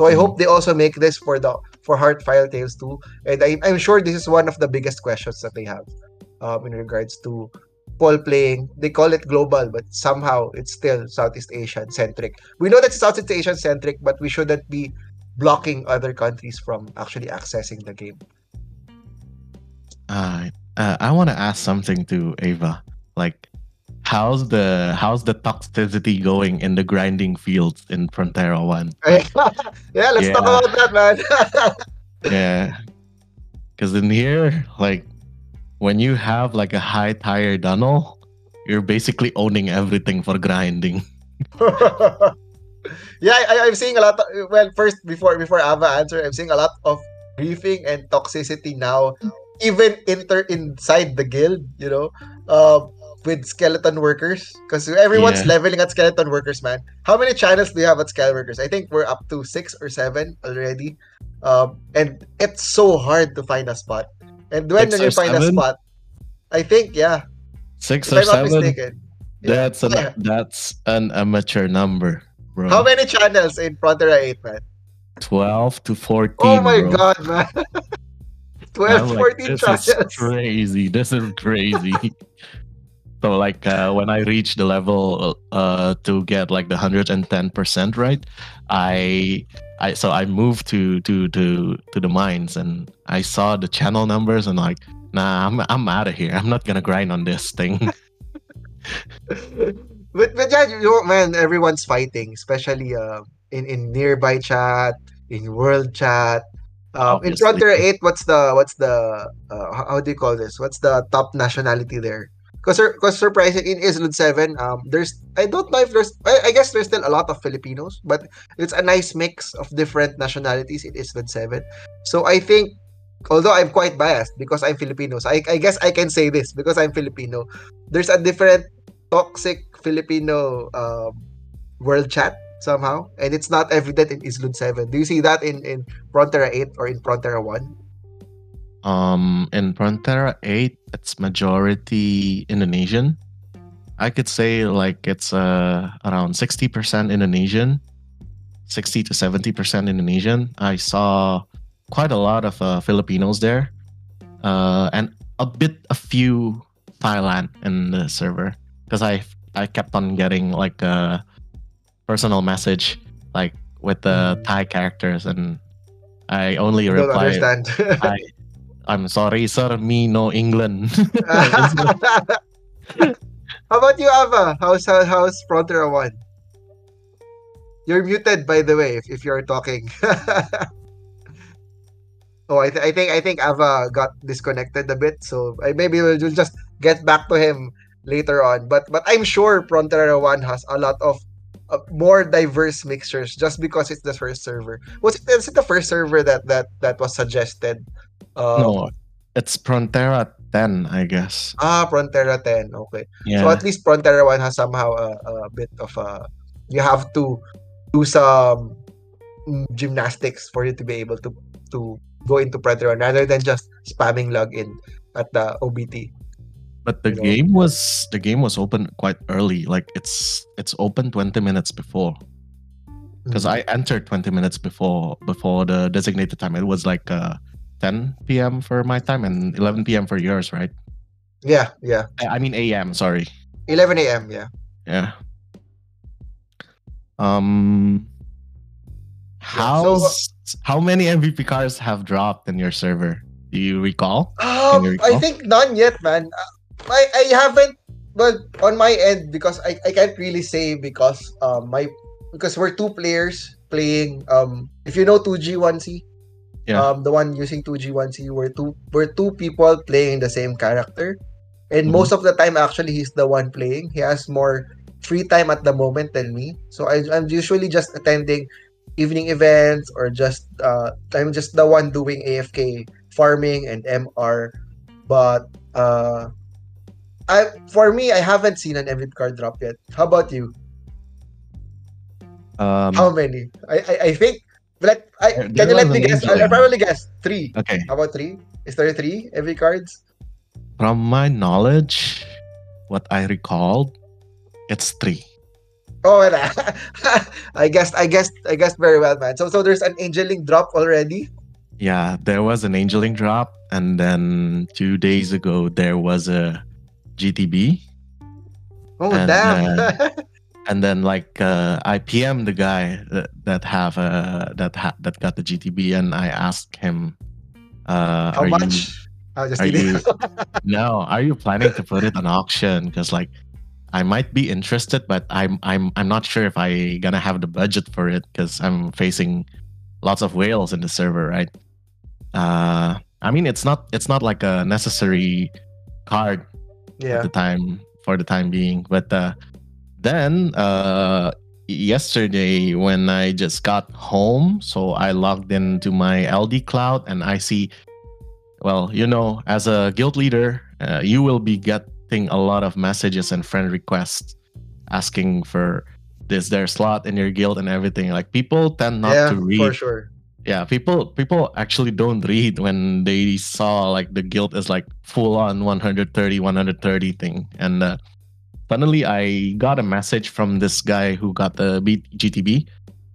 So I Mhm. hope they also make this for the for Heartfile Tales too. And I, I'm sure this is one of the biggest questions that they have um, in regards to ball playing. They call it global, but somehow it's still Southeast Asian centric. We know that it's Southeast Asian centric, but we shouldn't be blocking other countries from actually accessing the game. Uh, uh, I want to ask something to Ava. Like, how's the how's the toxicity going in the grinding fields in Prontera One? <laughs> yeah, let's talk about that, man. <laughs> Yeah, because in here, like, when you have like a high tire tunnel, you're basically owning everything for grinding. <laughs> yeah, I, I'm seeing a lot. Of, well, first before before Ava answer, I'm seeing a lot of griefing and toxicity now, even inter inside the guild. You know, uh, with skeleton workers, because everyone's Yeah. leveling at skeleton workers, man. How many channels do you have at skeleton workers? I think we're up to six or seven already. Um, and it's so hard to find a spot. And when Six you find a spot, I think yeah, Six if or I'm not seven. mistaken. Yeah. That's an Yeah. that's an amateur number, bro. How many channels in Prontera 8, man? Twelve to fourteen. Oh my bro. god, man. <laughs> 12, I'm like, 14 this channels. is crazy. This is crazy. <laughs> so like uh, when I reached the level uh, to get like the hundred and ten percent right, I I so I moved to to to to the mines and I saw the channel numbers and like nah I'm I'm out of here. I'm not gonna grind on this thing. <laughs> <laughs> but but yeah, you know, man, everyone's fighting, especially uh, in in nearby chat, in world chat. Um, in. Prontera 8, what's the what's the uh, how do you call this? What's the top nationality there? Because because surprising in Izlude 7, um, there's I don't know if there's I, I guess there's still a lot of Filipinos, but it's a nice mix of different nationalities in Izlude 7. So I think although I'm quite biased because I'm Filipino, so I, I guess I can say this because I'm Filipino. There's a different toxic Filipino um, world chat somehow, and it's not evident in Izlude 7. Do you see that in in Prontera 8 or in Prontera 1? Um, in Prontera 8, it's majority Indonesian. I could say like it's uh, around 60% Indonesian, 60 to 70% Indonesian. I saw quite a lot of uh, Filipinos there, uh, and a bit, a few Thailand in the server because I I kept on getting like a personal message like with the Thai characters, and I only understand. <laughs> I, I'm sorry, sir. Me no England. <laughs> How about you, Ava? How's how, how's Prontera 1? You're muted, by the way, if, if you're talking. <laughs> oh, I, th- I think I think Ava got disconnected a bit, so I, maybe we'll, just get back to him later on. But but I'm sure Prontera 1 has a lot of uh, more diverse mixtures just because it's the first server. Was it the first server that that that was suggested? Um, no, it's Prontera 10, I guess. Ah, Prontera 10. Okay. Yeah. So at least Prontera 1 has somehow a, a bit of a you have to do some mm, gymnastics for you to be able to to go into Prontera rather than just spamming login at the OBT. but the you know. game was the game was open quite early. Like it's it's open 20 minutes before. Because Mm-hmm. I entered 20 minutes before before the designated time. It was like uh 10 p.m. for my time and 11 p.m. for yours, right? Yeah, yeah. I mean a.m. Sorry. 11 a.m. Yeah. Yeah. Um. How's how many MVP cars have dropped in your server? Do you recall? Um, you I think none yet, man. Uh, I I haven't. But on my end, because I, I can't really say because um my because we're two players playing um if you know 2G1C, Yeah. um the one using 2G1C, we're two we're two people playing the same character, and Mhm. most of the time actually he's the one playing. He has more free time at the moment than me, so I, I'm usually just attending evening events or just uh I'm just the one doing AFK farming and MR. But uh I for me I haven't seen an MVP card drop yet. How about you? Um, How many? I I, I think let I can there you let me guess? I'll, I'll probably guess three. okay. How about three? Is there three every cards? From my knowledge, what I recalled, it's three. Oh. <laughs> I guessed, I guessed, I guessed very well, man. So, so there's an angeling drop already. Yeah, there was an angeling drop, and then two days ago there was a GTB, Oh, And, damn. <laughs> and then like uh, I PM the guy that, that have uh, that ha- that got the GTB, and I asked him, uh, How are much? You, are <laughs> you no, are you planning to put it on auction? Because like I might be interested, but I'm I'm I'm not sure if I gonna have the budget for it because I'm facing lots of whales in the server, right? Uh, I mean it's not it's not like a necessary card at the time for the time being. But uh, then uh, yesterday when I just got home, so I logged into my LD cloud and I see, well, you know, as a guild leader, uh, you will be getting a lot of messages and friend requests asking for this their slot in your guild and everything. Like people tend not yeah, to read for sure. yeah people people actually don't read when they saw like the guild is like full on 130 130 thing and uh, funnily i got a message from this guy who got the B- gtb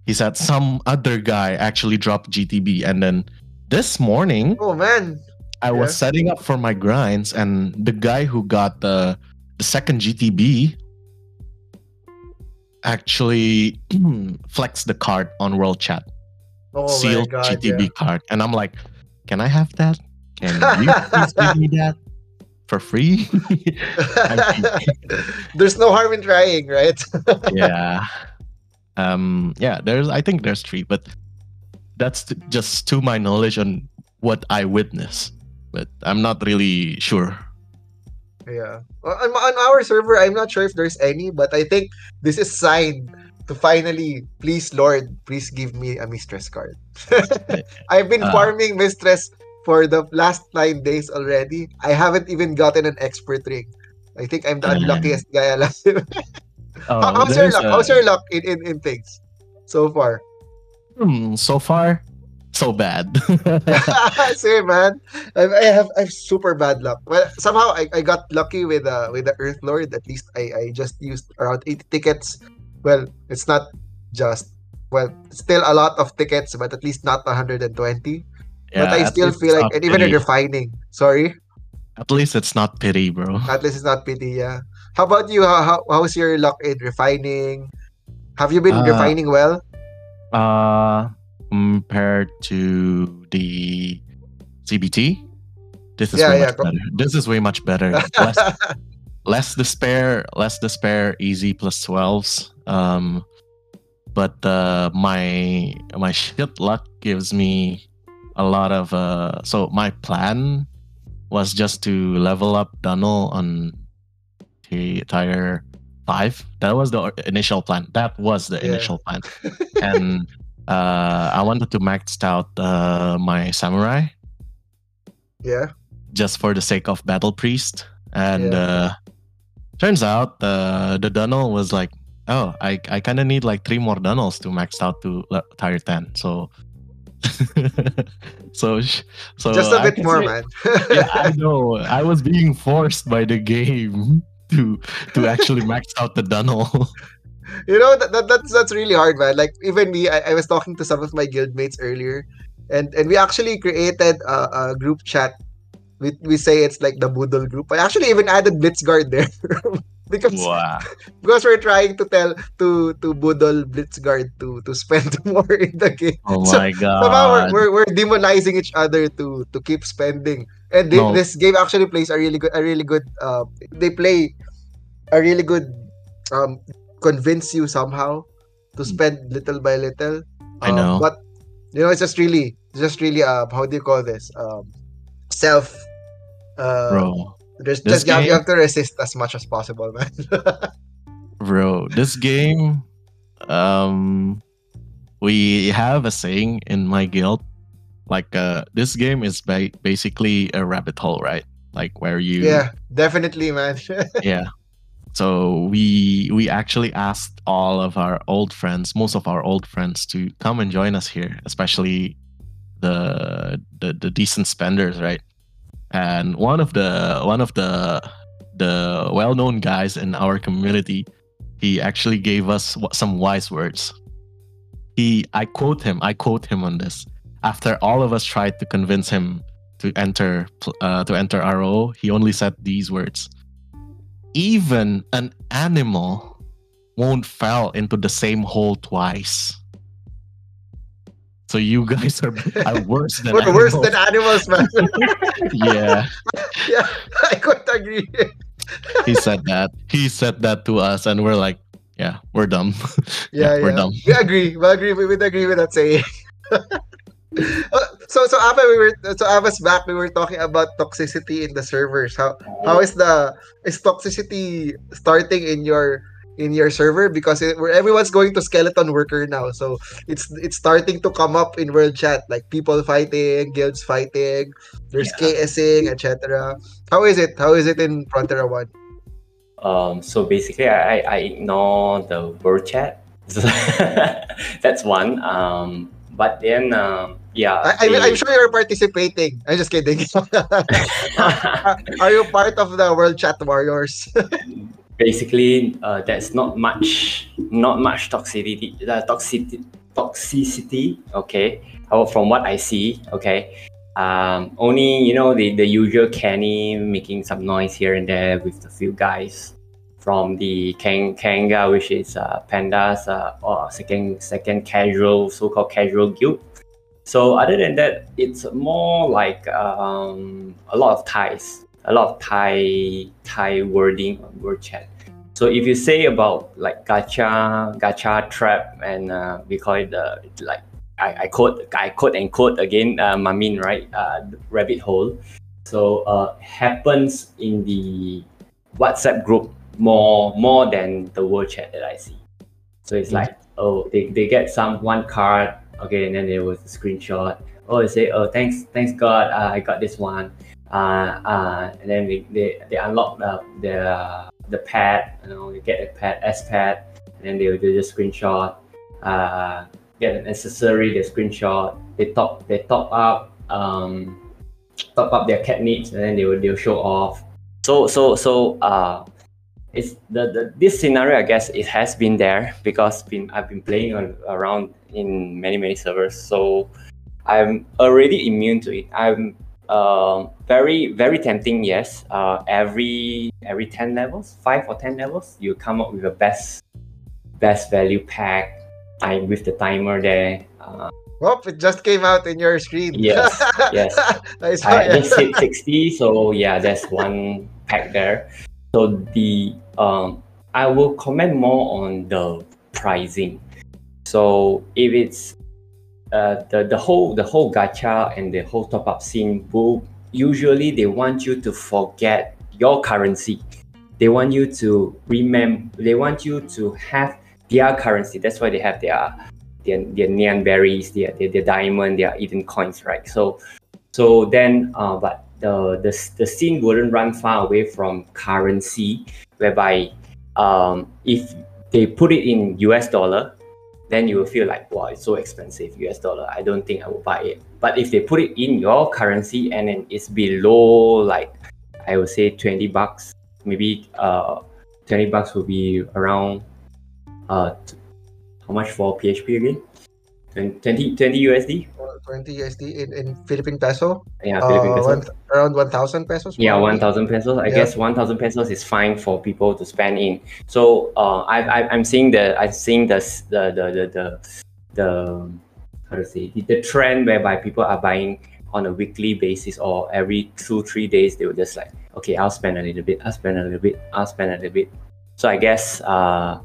he said some other guy actually dropped gtb and then this morning Oh man. i was Yeah. setting up for my grinds and the guy who got the the second gtb actually <clears throat> flexed the card on world chat Oh sealed my god. GTB card. And I'm like, can I have that? Can you please give me <laughs> that for free? <laughs> <laughs> There's no harm in trying, right? <laughs> yeah. Um, yeah, there's I think there's three, but that's just to my knowledge on what I witness. But I'm not really sure. Yeah. On, on our server, I'm not sure if there's any, but I think this is sign to finally, please Lord, please give me a mistress card. I've been Ah. farming mistress for the last nine days already. I haven't even gotten an expert ring. I think I'm the Ah. unluckiest guy <laughs> alive. Oh, How- How's your luck? a- How's your luck in, in, in things so far? Hmm, so far, so bad. <laughs> <laughs> Same man. I, I have I have super bad luck. Well, somehow I, I got lucky with uh with the Earth Lord. At least I, I just used around 80 tickets. Well, it's not just well, still a lot of tickets, but at least not 120. But I still feel like and even in pity. refining. Sorry, At least it's not pity, bro. at least it's not pity. Yeah. How about you? How, how how's your luck in refining? Have you been Uh, refining well? Uh, compared to the CBT, this is Yeah, way yeah, much co- better. This is way much better. <laughs> less, less despair, less despair, easy plus twelves. Um, but uh, my my shit luck gives me a lot of uh. So my plan was just to level up Dunnel on the tire five. That was the initial plan. That was the Yeah. initial plan, <laughs> and uh, I wanted to max out uh, my samurai yeah. just for the sake of battle priest and Yeah. uh turns out uh the dunnel was like oh i i kind of need like three more dunnels to max out to tire 10 so <laughs> so so Just a bit more, say- man. <laughs> yeah i know. I was being forced by the game to to actually max out the dunnel you know that, that that's that's really hard man. Like even me I, I was talking to some of my guildmates earlier and and we actually created a, a group chat. We, we say it's like the Boodle group. I actually even added blitzguard there <laughs> because wow. <laughs> because we're trying to tell to to Boodle blitzguard to to spend <laughs> more in the game. Oh So, my god somehow we're, we're, we're demonizing each other to to keep spending. And thi- No. this game actually plays a really good a really good uh they play a really good um convince you somehow to Hmm. spend little by little. I Um, know. but you know it's just really it's just really uh how do you call this? Um self uh bro this just you have, you have to resist as much as possible man. <laughs> Bro this game um we have a saying in my guild like uh this game is ba- basically a rabbit hole right? Like where you yeah definitely man. <laughs> Yeah. So we we actually asked all of our old friends most of our old friends to come and join us here especially the the, the decent spenders right and one of the one of the the well-known guys in our community he actually gave us some wise words. He, I quote him, I quote him on this. After all of us tried to convince him to enter, uh, to enter RO, he only said these words: "Even an animal won't fall into the same hole twice." So you guys are, are <laughs> worse than We're worse animals. than animals, man. <laughs> yeah. <laughs> yeah, I quite agree. he said that. He said that to us, and we're like, yeah, we're dumb. Yeah, we're yeah. dumb. We agree. We agree. We would agree with that saying. Uh, so so Ava, we were so Ava's back. We were talking about toxicity in the servers. How how is the is toxicity starting in your in your server because it, where everyone's going to skeleton worker now so it's it's starting to come up in world chat like people fighting guilds fighting there's ksing etc how is it how is it in Prontera 1 Um, so basically, I, I- I ignore the world chat. <laughs> That's one. Um, but then, um, yeah. I, I mean, they- i'm sure you're participating i'm just kidding <laughs> <laughs> are you part of the world chat warriors basically, uh, there's not much, not much toxicity, uh, toxicity, toxicity. Okay, uh, from what I see. Okay, um, only you know the the usual Kenny making some noise here and there with a few guys from the Kang Kanga, which is uh, Panda's uh, or second second casual so-called casual guild. So other than that, it's more like um, a lot of ties, a lot of Thai Thai wording on word chat. So if you say about like gacha, gacha trap, and uh, we call it the like I, I quote I quote and quote again, uh, Mamin right, uh, rabbit hole. So uh, happens in the WhatsApp group more more than the word chat that I see. So it's like oh they, they get some one card okay and then there was a screenshot oh they say oh thanks thanks God uh, I got this one uh, uh, and then they, they, they unlock the, the the pad you know you get a pad S pad and then they will do the screenshot uh, get an accessory they screenshot they top they top up um, top up their cat needs and then they will they'll show off. So so so uh it's the, the this scenario i guess it has been there because been i've been playing on, around in many many servers. So i'm already immune to it. I'm uh, very very tempting yes uh, every every 10 levels 5 or 10 levels you come up with a best best value pack I'm with the timer there uh, oh it just came out in your screen Yes, <laughs> yes. I saw I it. just hit 60, so yeah, that's one pack there. So the um, I will comment more on the pricing. So if it's uh, the the whole the whole gacha and the whole top up scene will usually they want you to forget your currency. They want you to remember. They want you to have their currency. That's why they have their their, their Nyan berries, their, their their diamond, their Eden coins, right? So so then, uh, but the, the the scene wouldn't run far away from currency, whereby um, if they put it in US dollar, then you will feel like, wow, it's so expensive, US dollar. I don't think I will buy it. But if they put it in your currency and then it's below, like, I would say 20 bucks, maybe uh, 20 bucks will be around, uh, how much for PHP again? 20, 20 USD? 20 USD in, in Philippine peso. Yeah, Philippine Uh, peso. one, around 1,000 pesos. Yeah, one thousand pesos. I Yeah. guess one thousand pesos is fine for people to spend in. So uh, I, I I'm seeing the I'm seeing the the the the the, the how to say the, the trend whereby people are buying on a weekly basis or every two three days they will just like okay I'll spend a little bit I'll spend a little bit I'll spend a little bit. So I guess uh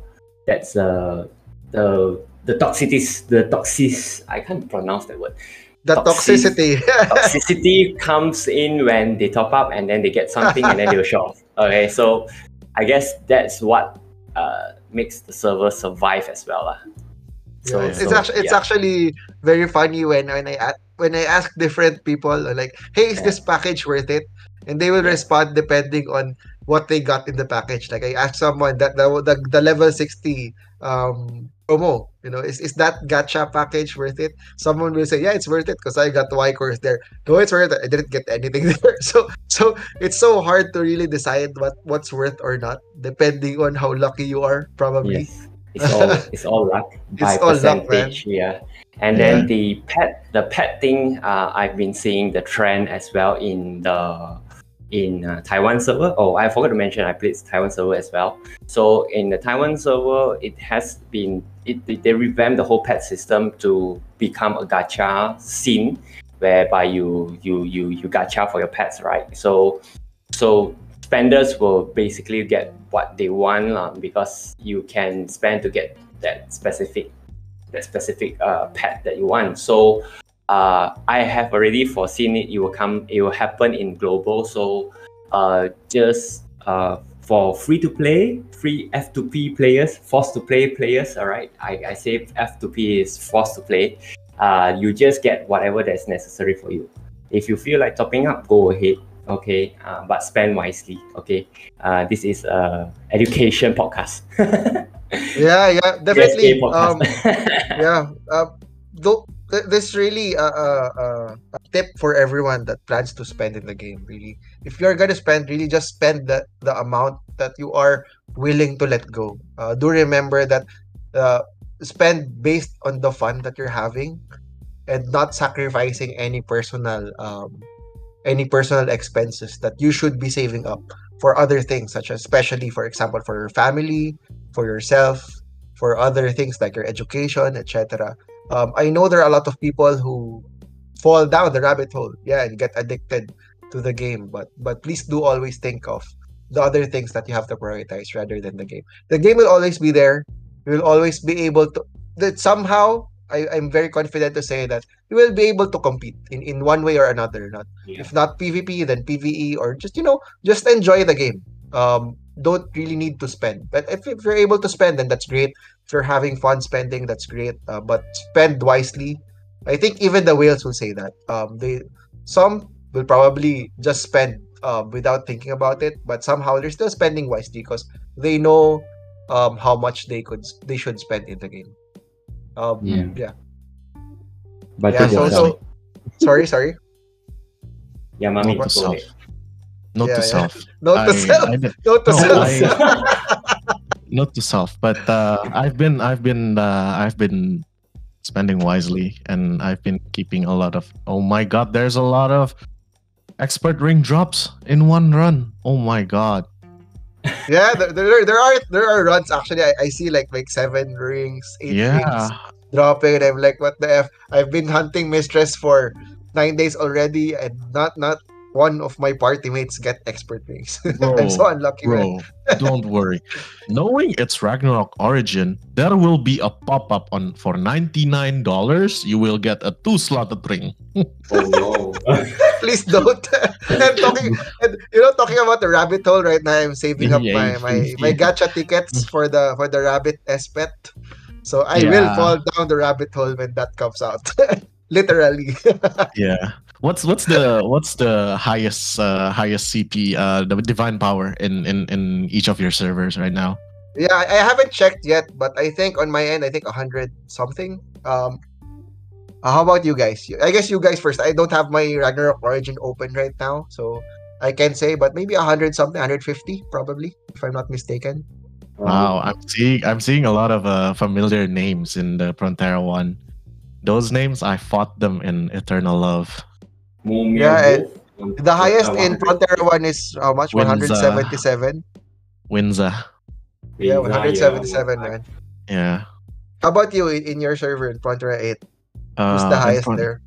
that's uh the the toxicities the toxis I can't pronounce that word The toxicity. <laughs> toxicity comes in when they top up and then they get something and then they'll show off. Okay, so I guess that's what uh, makes the server survive as well. lah. So, Yeah, it's so, actually it's yeah. actually very funny when when I when I ask different people uh, like, "Hey, is this package worth it?" And they will Yeah. respond depending on what they got in the package. Like I asked someone that the the, the level 60 um promo, you know, is, is that gacha package worth it? Someone will say, yeah, it's worth it because I got Y cores there. No, it's worth it. I didn't get anything <laughs> there. So so it's so hard to really decide what what's worth or not, depending on how lucky you are, probably. Yes. It's all <laughs> it's all luck by It's all luck, man. percentage. yeah. And then the pet the pet thing, uh, I've been seeing the trend as well in the in uh, Taiwan server. Oh, I forgot to mention I played Taiwan server as well. So in the Taiwan server, it has been it they revamped the whole pet system to become a gacha scene, whereby you you you you gacha for your pets, right? So so spenders will basically get what they want uh, because you can spend to get that specific that specific uh, pet that you want. So uh, I have already foreseen it. It will come. It will happen in global. So uh, just uh, for free to play, free F2P players, forced to play players. All right, I, I say F2P is forced to play. Uh, you just get whatever that's necessary for you. If you feel like topping up, go ahead. Okay, uh, but spend wisely. Okay, uh, this is a education podcast. <laughs> Yeah, yeah, definitely. Um, <laughs> yeah. Uh, though th- this really a, a, a, a tip for everyone that plans to spend in the game. Really, if you're gonna spend, really just spend the the amount that you are willing to let go. Uh, do remember that uh, spend based on the fun that you're having, and not sacrificing any personal um any personal expenses that you should be saving up for other things, such as especially for example for your family, for yourself, for other things like your education, etc. Um, I know there are a lot of people who fall down the rabbit hole, yeah, and get addicted to the game. But but please do always think of the other things that you have to prioritize rather than the game. The game will always be there. You will always be able to. That somehow, I, I'm very confident to say that you will be able to compete in, in one way or another. Not Yeah. if not PvP, then PvE, or just you know, just enjoy the game. Um, don't really need to spend. But if, if you're able to spend, then that's great. If you're having fun spending, that's great. Uh, but spend wisely. I think even the whales will say that. Um, they some will probably just spend um, without thinking about it, but somehow they're still spending wisely because they know um, how much they could they should spend in the game. Um, Yeah. yeah. But Yeah, so, so sorry, sorry. yeah, mommy, Note to self. ahead. Note Yeah, to yeah. self. Not to I- self. I did- Note to No, self. Note to self. But uh, I've been, I've been, uh, I've been spending wisely, and I've been keeping a lot of. Oh my God! There's a lot of expert ring drops in one run. Oh my God! yeah, there, there, there are there are runs actually. I, I see like like seven rings, eight Yeah, rings dropping, and I'm like, what the f? I've been hunting mistress for nine days already, and not not one of my party mates get expert rings. <laughs> I'm so Bro, unlucky, man. bro. <laughs> don't worry. Knowing it's Ragnarok Origin, there will be a pop up on for ninety nine dollars. You will get a two slotted ring. <laughs> Oh no. Please don't. I'm talking, you know, talking about the rabbit hole right now. I'm saving up my my yeah. my gacha tickets for the for the rabbit espet. So I will fall down the rabbit hole when that comes out. Literally. Yeah. What's what's the what's the highest uh, highest CP uh, the divine power in, in in each of your servers right now? yeah, I, haven't checked yet, but I think on my end, I think hundred something. Um, uh, how about you guys? I guess you guys first. I don't have my Ragnarok Origin open right now, so I can't say, but maybe hundred something, hundred fifty probably, if I'm not mistaken. Wow, I'm seeing I'm seeing a lot of uh, familiar names in the Prontera one. Those names I fought them in Eternal Love. Mumia Yeah, um, The highest uh, in 100. Prontera one is how much? Windsor. 177. Winza. Yeah, 177, yeah. man. Yeah. How about you in, in your server in Prontera 8? Uh, Who's the highest front- there?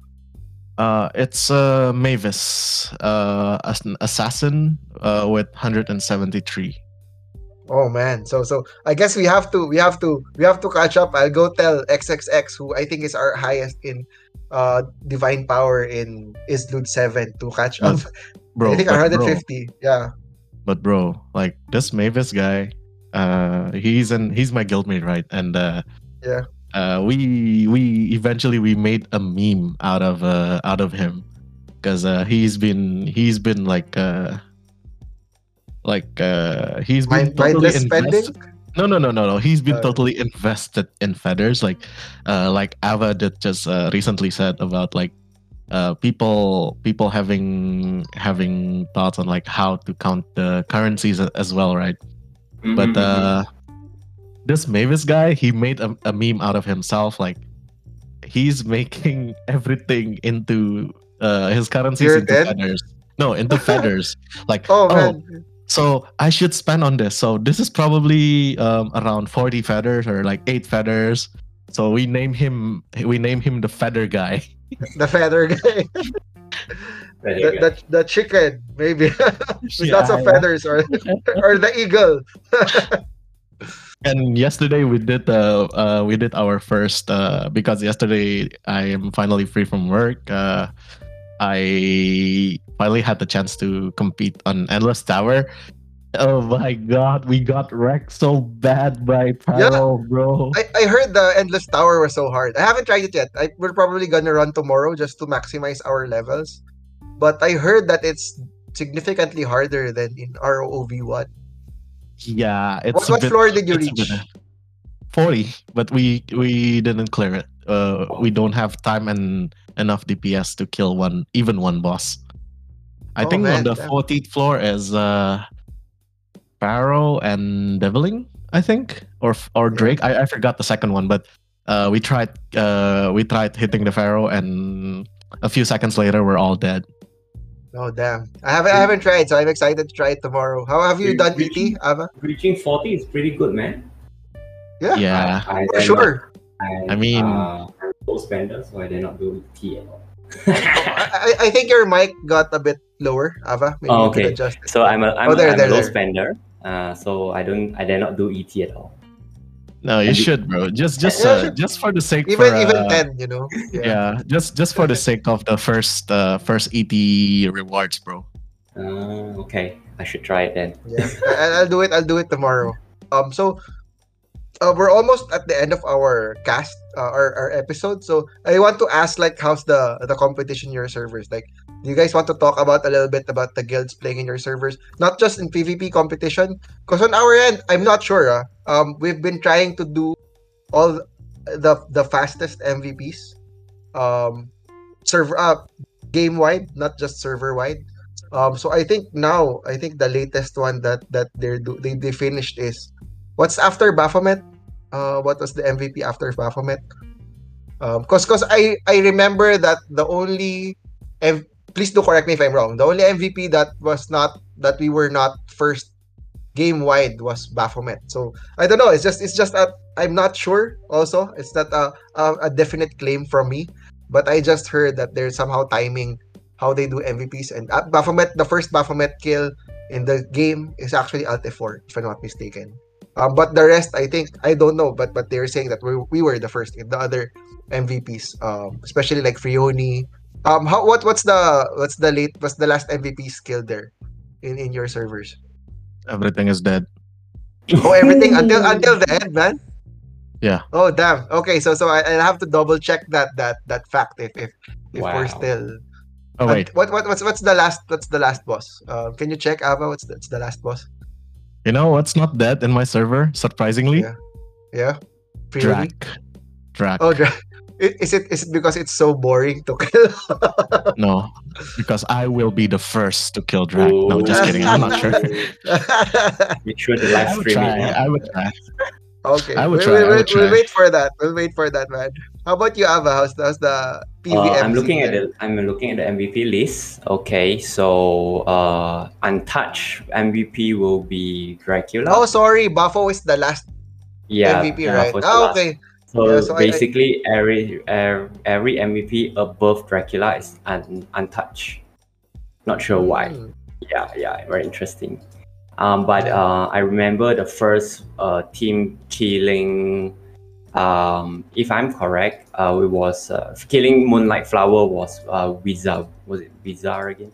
Uh, it's uh, Mavis, uh, an assassin, uh, with 173. Oh man. So so I guess we have to we have to we have to catch up. I'll go tell XXX who I think is our highest in uh divine power in Izlude 7 to catch up. Bro, <laughs> I think but bro, 150. Yeah. but bro, like this Mavis guy, uh, he's an he's my guildmate, right? And uh, Yeah. uh, we we eventually we made a meme out of uh out of him because uh, he's been he's been like uh Like uh, he's been totally mindless spending. Invested. No, no, no, no, no. He's been Uh, totally invested in feathers. Like, uh, like Ava did just uh, recently said about like, uh, people people having having thoughts on like how to count the currencies as well, right? But Mhm, mhm. uh, this Mavis guy, he made a, a meme out of himself. Like, he's making <laughs> everything into uh his currencies Zero into ten? feathers. No, into feathers. <laughs> Like, Oh oh, man, so I should spend on this. So this is probably um, around 40 feathers or like eight feathers. So we name him we name him the feather guy. <laughs> the feather guy, <laughs> the, the, the chicken maybe with lots of Yeah, yeah. feathers or <laughs> or the eagle. And yesterday we did uh, uh we did our first uh because yesterday I am finally free from work. I finally had the chance to compete on Endless Tower. Oh my god, we got wrecked so bad by Pyro, bro. I, I heard the endless tower was so hard. I haven't tried it yet. I, we're probably gonna run tomorrow just to maximize our levels. But I heard that it's significantly harder than in ROV one. Yeah, it's What, what bit- floor did you reach? bit- 40 but we we didn't clear it uh we don't have time and enough dps to kill one even one boss i Oh, think man, on the damn. 14th floor is uh pharaoh and deviling i think or or Yeah. drake I, I forgot the second one but uh we tried uh we tried hitting the pharaoh and a few seconds later we're all dead Oh damn! I haven't I haven't tried, so I'm excited to try it tomorrow. How have you Re- done, reaching- ET, Ava? Reaching 40 is pretty good, man. Yeah, yeah I, for dare sure. Not, I mean- uh, I'm a low spender, so I dare not do T at all. I, I I think your mic got a bit lower, Ava. Maybe Oh, you could okay. adjust. it. so I'm a I'm, Oh, there, a, I'm there, a low there. spender. Uh, so I don't I dare not do ET at all. no you And you- should bro just just Yeah, uh, sure. just for the sake Even for, even uh, ten, you know. yeah just just for the sake of the first uh first et rewards bro Uh, okay, I should try it then. Yeah, I- I'll do it. I'll do it tomorrow. Um, so uh, we're almost at the end of our cast, uh, our our episode. So I want to ask, like, how's the the competition in your servers? Like, do you guys want to talk about a little bit about the guilds playing in your servers, not just in PvP competition? Because on our end, I'm not sure. ah. Um, we've been trying to do all the the fastest MVPs, um, server uh, game wide, not just server wide. Um, so I think now, I think the latest one that that they're do, they, they finished is what's after Baphomet. Uh, what was the MVP after Baphomet? Um, cause I I remember that the only M- please do correct me if I'm wrong. The only MVP that was not that we were not first game wide was Baphomet. So I don't know. It's just it's just a I'm not sure. Also, it's not a a, a definite claim from me, but I just heard that there's somehow timing how they do MVPs and uh, Baphomet. The first Baphomet kill in the game is actually Alt F4, if I'm not mistaken. Um, but the rest, I think I don't know. But but they're saying that we, we were the first in the other MVPs, um, especially like Phreeoni. Um, how what what's the what's the late what's the last MVP skill there in in your servers? everything is dead <laughs> Oh, everything until <laughs> until the end, man. Yeah. Oh, damn. Okay, so so I, I'll have to double check that that that fact if if if we're still. oh wait What what what's what's the last what's the last boss? Uh, can you check Ava? What's the, what's the last boss? You know what's not dead in my server surprisingly Yeah. Yeah. Phreeoni? Drac. Drac. Oh, Dra- I- Is it is it because it's so boring to kill? <laughs> No, because I will be the first to kill Drac. No, just kidding. I'm not sure. <laughs> Make sure to I live stream try. it. yeah. I would try. Okay, I would we- try, we- I we- would We'll try. wait for that. We'll wait for that, man. How about you, Ava? How's the, how's the PVM? Uh, I'm looking at the I'm looking at the MVP list. Okay, so uh, untouched MVP will be Dracula. Oh, sorry, Buffo is the last yeah, MVP, right? was Oh, okay. So, Yeah, so I- I- basically, every every every MVP above Dracula is un, untouched. Not sure why. Hmm. Yeah, yeah, very interesting. Um, but uh, I remember the first uh, team killing. Um, if I'm correct, uh, it was uh, killing Moonlight Flower was uh, Wizard. Was it Wizard again?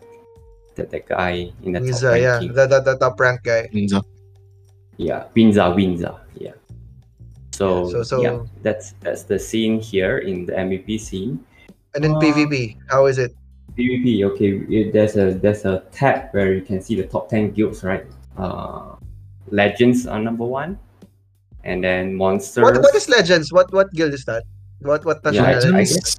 That that guy in the He's top uh, yeah, ranking. the, the, the top rank guy. Ninja. Yeah, Windsor, Windsor. Yeah. So, Yeah, so- so- yeah, that's that's the scene here in the MVP scene. And then Uh, PvP, how is it? PvP, okay, it- there's a there's a tab where you can see the top ten guilds, right? Uh, Legends are number one, and then Monsters. What what is Legends? What what guild is that? What what Yeah, I- nationality? I is it? guess-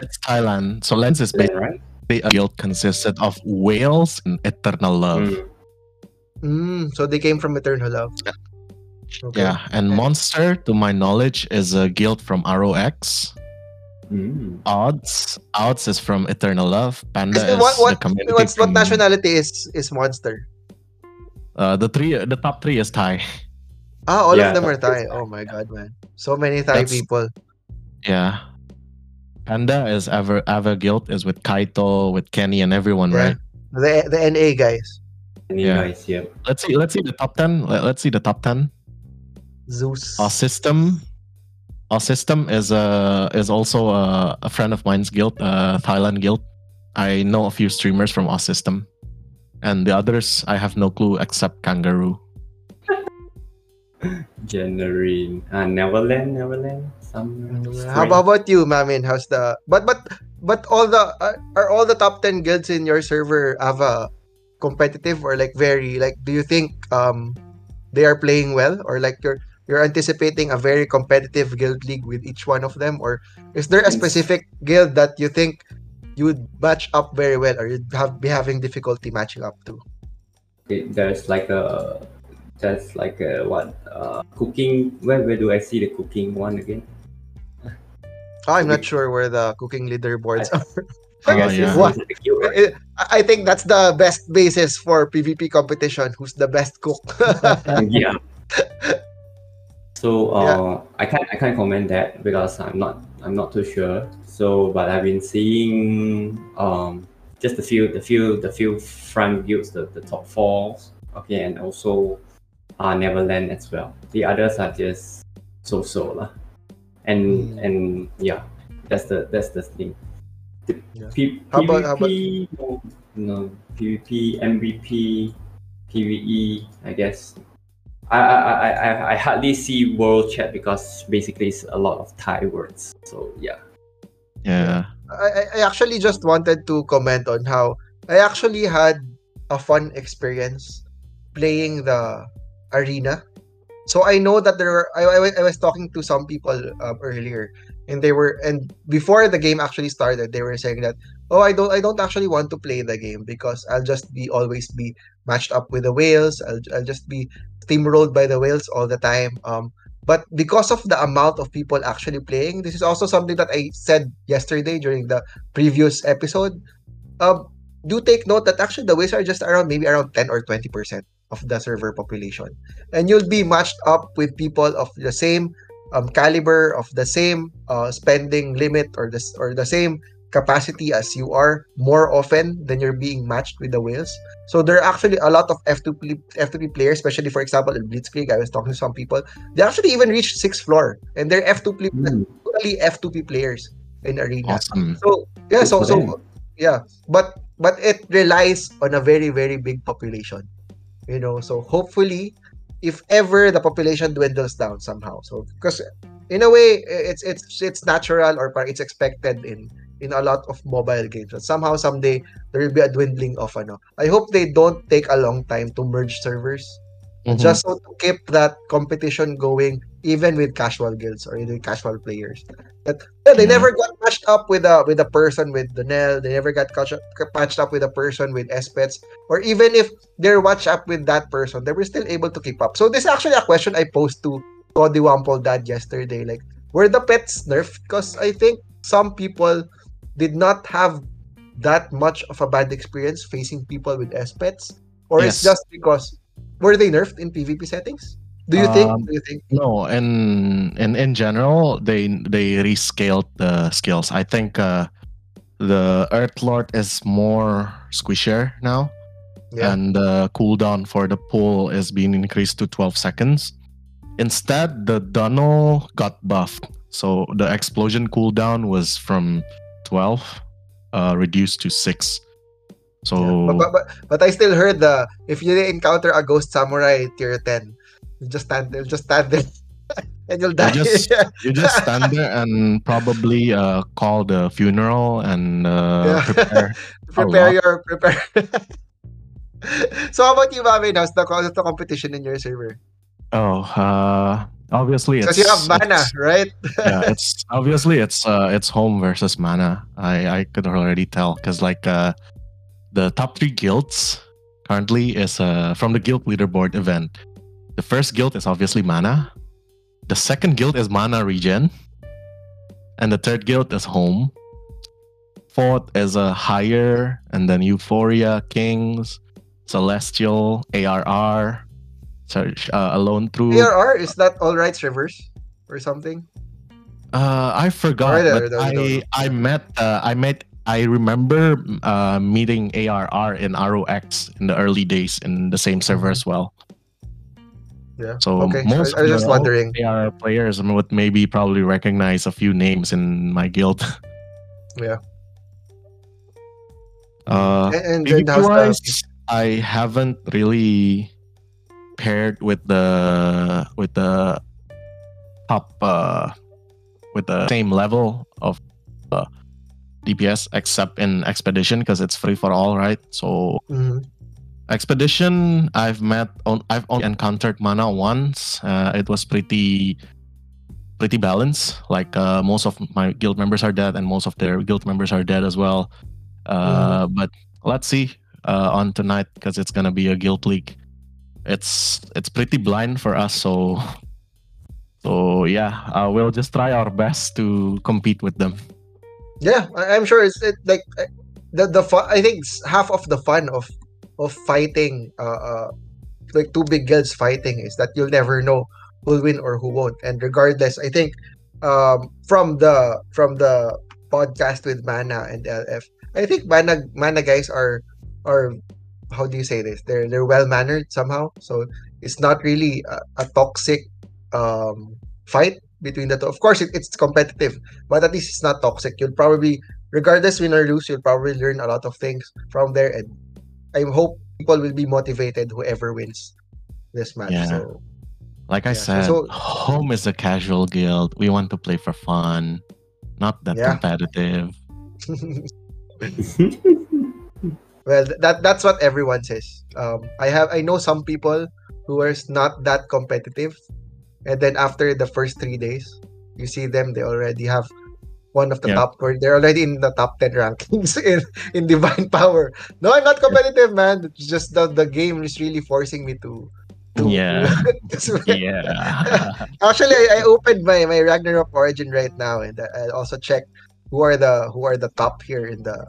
It's Thailand. So Legends is based, right? basically a guild consisted of whales and eternal love. Mm. Mm, so they came from Eternal Love. Okay. Yeah, and Monster, to my knowledge, is a guild from ROX. Mm. Odds, Odds is from Eternal Love. Panda Is- is what what the community what's, what nationality is is Monster? Uh, the three, the top three is Thai. <laughs> Ah, all Yeah, of them are that's Thai. Oh my god, man. So many Thai That's- people. Yeah. Panda is ever Ava guild is with Kaito, with Kenny, and everyone, Yeah. right? The the NA guys. Any Yeah. guys here? Let's see. Let's see the top ten. Let, us see the top ten. Zeus. Our system. Our system is a is also a, a friend of mine's guild, uh, Thailand guild. I know a few streamers from our system, and the others I have no clue except Kangaroo. <laughs> January. Uh, Neverland, Neverland. Some. How about, how about you, Mamin? How's the but but but all the are, are all the top 10 guilds in your server Ava competitive or like very like do you think um they are playing well or like you're you're anticipating a very competitive guild league with each one of them or is there a specific guild that you think you would match up very well or you'd have be having difficulty matching up to? It- there's like a there's like a what uh cooking where where do I see the cooking one again? Oh, I'm not sure where the cooking leaderboards are. Oh, I guess yeah. What? it's the guild, right? I I think that's the best basis for PvP competition. Who's the best cook? <laughs> yeah. So uh, I can't I can't comment that because I'm not I'm not too sure. So but I've been seeing um just the few the few the few front guilds the, the top four okay and also uh Neverland as well. The others are just so so lah. And Mm. and yeah, that's the that's the thing. The Yeah. P- How about- how about- PvP, no, no PvP, MVP, PVE, I guess. I, I, I, I hardly see world chat because basically it's a lot of Thai words. So yeah. Yeah. I, I- actually just wanted to comment on how I actually had a fun experience playing the arena. So I know that there were I, I, I was talking to some people um, earlier and they were and before the game actually started they were saying that oh I don't I don't actually want to play the game because I'll just be always be matched up with the whales I'll, I'll just be steamrolled by the whales all the time um but because of the amount of people actually playing this is also something that I said yesterday during the previous episode. Um do take note that actually the whales are just around maybe around 10 or 20 percent of the server population. And you'll be matched up with people of the same um, caliber of the same uh, spending limit or the or the same capacity as you are more often than you're being matched with the whales. So there are actually a lot of F2P F2P players, especially for example in Blitzkrieg. I was talking to some people. They actually even reached sixth floor, and they're F2P hmm. totally F2P players in arena. Awesome. So yeah, so so yeah, but but it relies on a very very big population, you know. So hopefully, if ever the population dwindles down somehow, so because in a way it's it's it's natural or it's expected in in a lot of mobile games. But somehow someday there will be a dwindling of ano. I hope they don't take a long time to merge servers Mhm. just so to keep that competition going even with casual guilds or even casual players that yeah, they Yeah. never got matched up with a with a person with Donel they never got matched up with a person with S-Pets or even if they're matched up with that person they were still able to keep up so this is actually a question I posed to Cody Wample dad yesterday like were the pets nerfed because I think some people did not have that much of a bad experience facing people with S-Pets? Or it's just because were they nerfed in PvP settings? Do you think? Um, Do you think? No, in in in general, they they rescaled the skills. I think uh, the Earth Lord is more squishier now, Yeah. and the cooldown for the pull is being increased to 12 seconds. Instead, the Dunnel got buffed, so the explosion cooldown was from 12 uh, reduced to six. So Yeah. But, but, but, I still heard the if you encounter a ghost samurai tier 10, you just stand there, just stand there and you'll die. just- <laughs> you just stand there and probably uh, call the funeral and uh, Yeah. prepare <laughs> prepare your prepare <laughs> so how about you, Mami? How's the, the competition in your server? Oh, uh, obviously it's you have mana, right? yeah, it's <laughs> obviously it's uh it's home versus mana. I I could already tell because like uh the top three guilds currently is uh from the guild leaderboard event. The first guild is obviously mana. The second guild is mana regen, and the third guild is home. Fourth is a higher, and then Euphoria Kings, Celestial, ARR, search uh, Alone Through. ARR, is that all rights reverse or something? Uh, I forgot, Alright, but I don't I. I met uh, I met I remember uh, meeting ARR in ROX in the early days in the same server as well. Yeah. So Okay, most I, I was just wondering. ARR players would maybe probably recognize a few names in my guild. <laughs> Yeah. Uh, And, and then how's PvP-wise, the I haven't really paired with the with the top uh, with the same level of uh, DPS except in expedition because it's free for all, right? So Mhm. expedition, I've met on I've only encountered mana once. Uh, it was pretty pretty balanced. Like uh, most of my guild members are dead, and most of their guild members are dead as well. Uh, But let's see uh, on tonight because it's gonna be a guild league. It's it's pretty blind for us, so so yeah, uh, we'll just try our best to compete with them. Yeah, I'm sure it's it, like uh, the the fun. I think half of the fun of of fighting, uh, uh, like two big guilds fighting, is that you'll never know who'll win or who won't. And regardless, I think um, from the from the podcast with Mana and LF, I think Mana Mana guys are are how do you say this? They're they're well mannered somehow. So it's not really a, a toxic um, fight between the two. Of course, it, it's competitive but at least it's not toxic. You'll probably, regardless win or lose, you'll probably learn a lot of things from there. And I hope people will be motivated whoever wins this match. Yeah. So Like I Yeah, said, so- home is a casual guild. We want to play for fun, not that Yeah. competitive. <laughs> well, that that's what everyone says. Um, I have I know some people who are not that competitive, and then after the first three days, you see them they already have one of the Yeah. top or they're already in the top 10 rankings <laughs> in, in divine <laughs> power no i'm not competitive man it's just the, the game is really forcing me to, to Yeah. <laughs> to- Yeah. Actually, I, I opened my my Ragnarok Origin right now, and I I also checked who are the who are the top here in the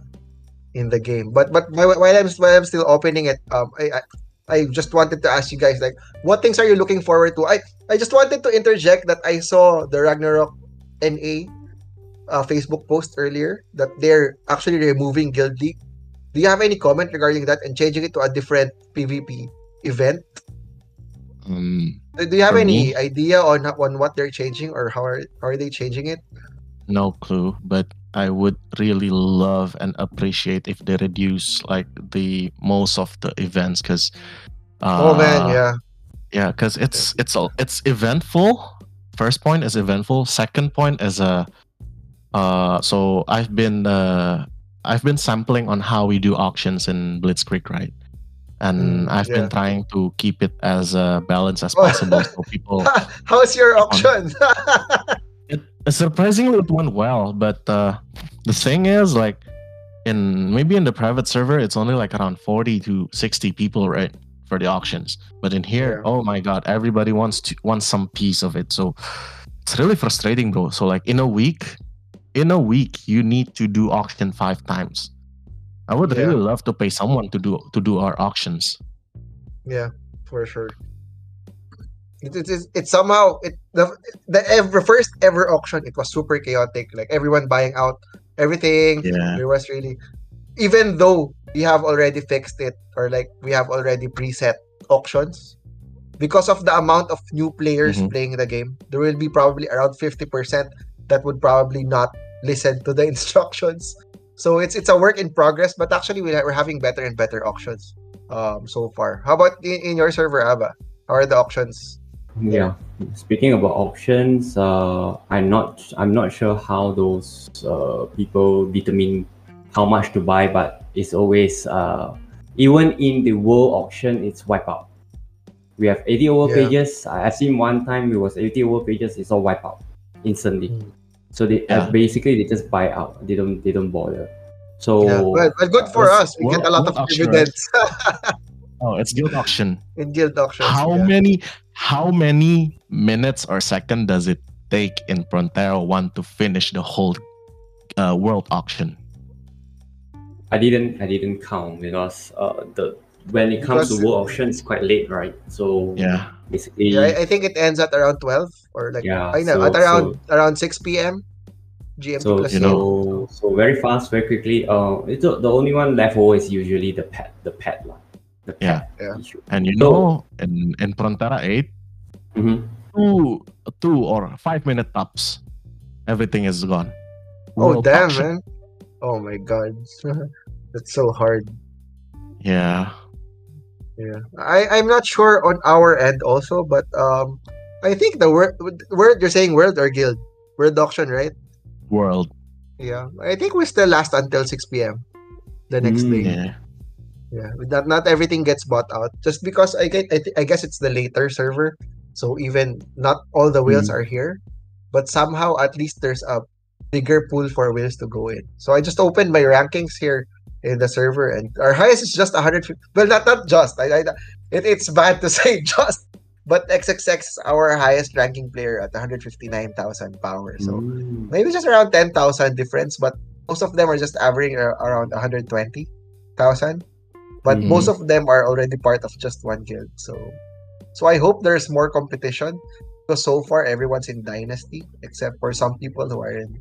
in the game. But but while I'm while I'm still opening it, um, I, I I just wanted to ask you guys like, what things are you looking forward to? I I just wanted to interject that I saw the Ragnarok NA uh, Facebook post earlier that they're actually removing Guild League. Do you have any comment regarding that and changing it to a different PvP event? um, Do you have any me? idea on on what they're changing or how are, how are they changing it? no clue, but I would really love and appreciate if they reduce like the most of the events because. Uh, oh man, yeah. yeah because it's it's all it's eventful first point is eventful second point is a uh so i've been uh i've been sampling on how we do auctions in blitzkrieg right and Mm, i've yeah. been trying to keep it as uh, balanced as Oh. possible so people <laughs> How's your auction? <laughs> surprisingly it went well but uh the thing is like in maybe in the private server it's only like around 40 to 60 people right for the auctions but in here Yeah. oh my god everybody wants to wants some piece of it so it's really frustrating bro so like in a week in a week you need to do auction five times i would Yeah. really love to pay someone to do to do our auctions yeah, for sure. It, it, it, it somehow it the the ever first ever auction it was super chaotic like everyone buying out everything. Yeah. There was really even though we have already fixed it or like we have already preset auctions because of the amount of new players Mhm. playing the game there will be probably around 50% that would probably not listen to the <laughs> instructions. So it's it's a work in progress but actually we- we're having better and better auctions um so far. How about in, in your server Ava how are the auctions Yeah. Speaking about auctions, uh, I'm not I'm not sure how those uh, people determine how much to buy, but it's always uh, even in the world auction, it's wipe out. We have 80 over Yeah. pages. I- I've seen one time it was 80 over pages. It's all wipe out instantly. Mm. So they Yeah. uh, basically they just buy out. They don't they don't bother. So Yeah, but, but good for World- us. We get a lot of dividends <laughs> Oh, it's guild auction. in guild auction. How yeah. many how many minutes or second does it take in Prontera One to finish the whole uh, world auction? I didn't I didn't count because uh, the when it comes Because- to world auction, it's quite late, right? So Yeah. basically, Yeah, I, I think it ends at around 12 or like Yeah, I know so- at around around 6 p.m. GMT so plus you know- so, so very fast, very quickly. Uh, it's the the only one left over is usually the pet, the pet lah. The Yeah. Yeah. And you So- know, in in Prontera Eight, Mhm. two two or five minute tops, everything is gone. Oh damn, auction. man! Oh my god, <laughs> that's so hard. Yeah. Yeah, I I'm not sure on our end also, but um, I think the word word you're saying world or guild world auction, right? World. Yeah, I think we still last until 6 p.m. the next Mm. day. Yeah. Yeah, not not everything gets bought out just because I get I, thi- I guess it's the later server, so even not all the whales Mm. are here, but somehow at least there's a bigger pool for whales to go in. So I just opened my rankings here in the server, and our highest is just 150. Well, not not just. I, I it, it's bad to <laughs> say just, but XXX is our highest ranking player at 159,000 power. So Mm. maybe just around 10,000 difference, but most of them are just averaging around 120,000. But Mhm. most of them are already part of just one guild. So so I hope there's more competition because so far everyone's in dynasty except for some people who are in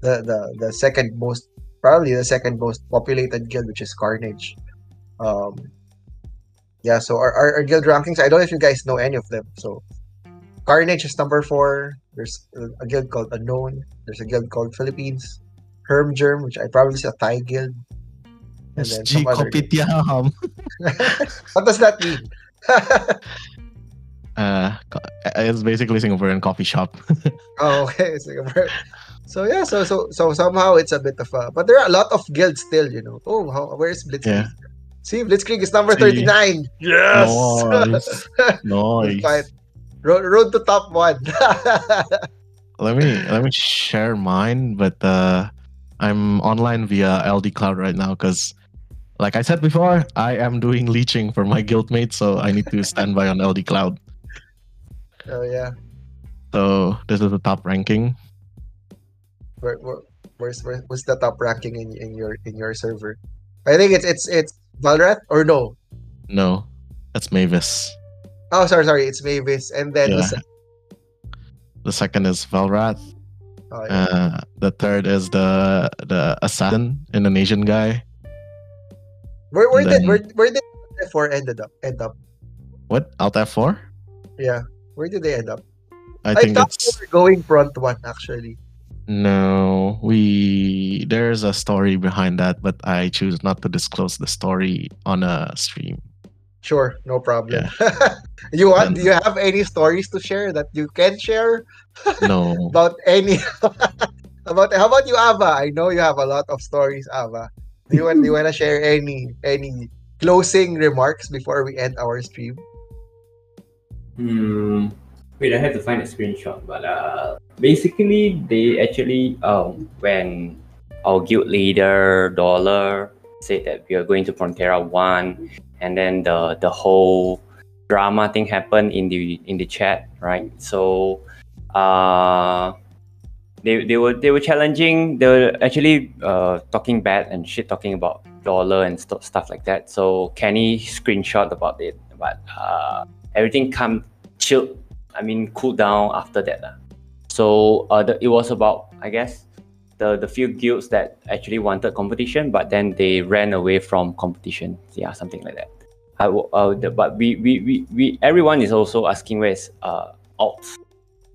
the the, the second most probably the second most populated guild which is Carnage. Um yeah, so our, our, our guild rankings, I don't know if you guys know any of them. So Carnage is number four. There's a, a guild called Unknown. There's a guild called Philippines. Herm Germ, which I probably is a Thai guild. And then SG some. Kopitiam. <laughs> <laughs> what does that mean? <laughs> Uh, co- it's basically Singaporean coffee shop. oh, okay. Singapore. So yeah, so so so somehow it's a bit of a, but there are a lot of guilds still, you know. Oh, how, where's Blitzkrieg? Yeah. See, Blitzkrieg is number thirty-nine. Yes. Nice. Good nice. fight. Road, road to top one. Let me let me share mine, but uh, I'm online via LD Cloud right now because, like I said before, I am doing leeching for my guildmate, so I need to stand by on LD Cloud. oh yeah. So this is the top ranking. Where, where, where's where, what's the top ranking in, in your in your server? I think it's it's it's Valrat or no? No, that's Mavis. Oh, sorry, sorry. It's Mavis, and then the se- The second is Valrat. oh, yeah. Uh, the third is the the assassin Indonesian guy. Where where and did then- where where did four ended up end up? What Alt F4? Yeah, where did they end up? I I, think thought it's they were going front one actually. no. We there's a story behind that, but I choose not to disclose the story on a stream. Sure, no problem. <laughs> you want? Do you have any stories to share that you can share <laughs> No. about any <laughs> about? How about you, Ava? I know you have a lot of stories, Ava. Do you want? do you want to share any any closing remarks before we end our stream? Hmm. Wait, I have to find a screenshot. But uh, basically, they actually um when our guild leader Dollar said that we are going to Prontera One, and then the the whole drama thing happened in the in the chat, right? So, uh, they they were they were challenging. They were actually uh talking bad and shit talking about Dollar and st- stuff like that. So Kenny screenshot about it, but uh everything come chilled i mean cooled down after that lah. so uh, the, it was about i guess the the few guilds that actually wanted competition but then they ran away from competition yeah something like that I, uh, the, but we, we, we, we everyone is also asking where's uh alt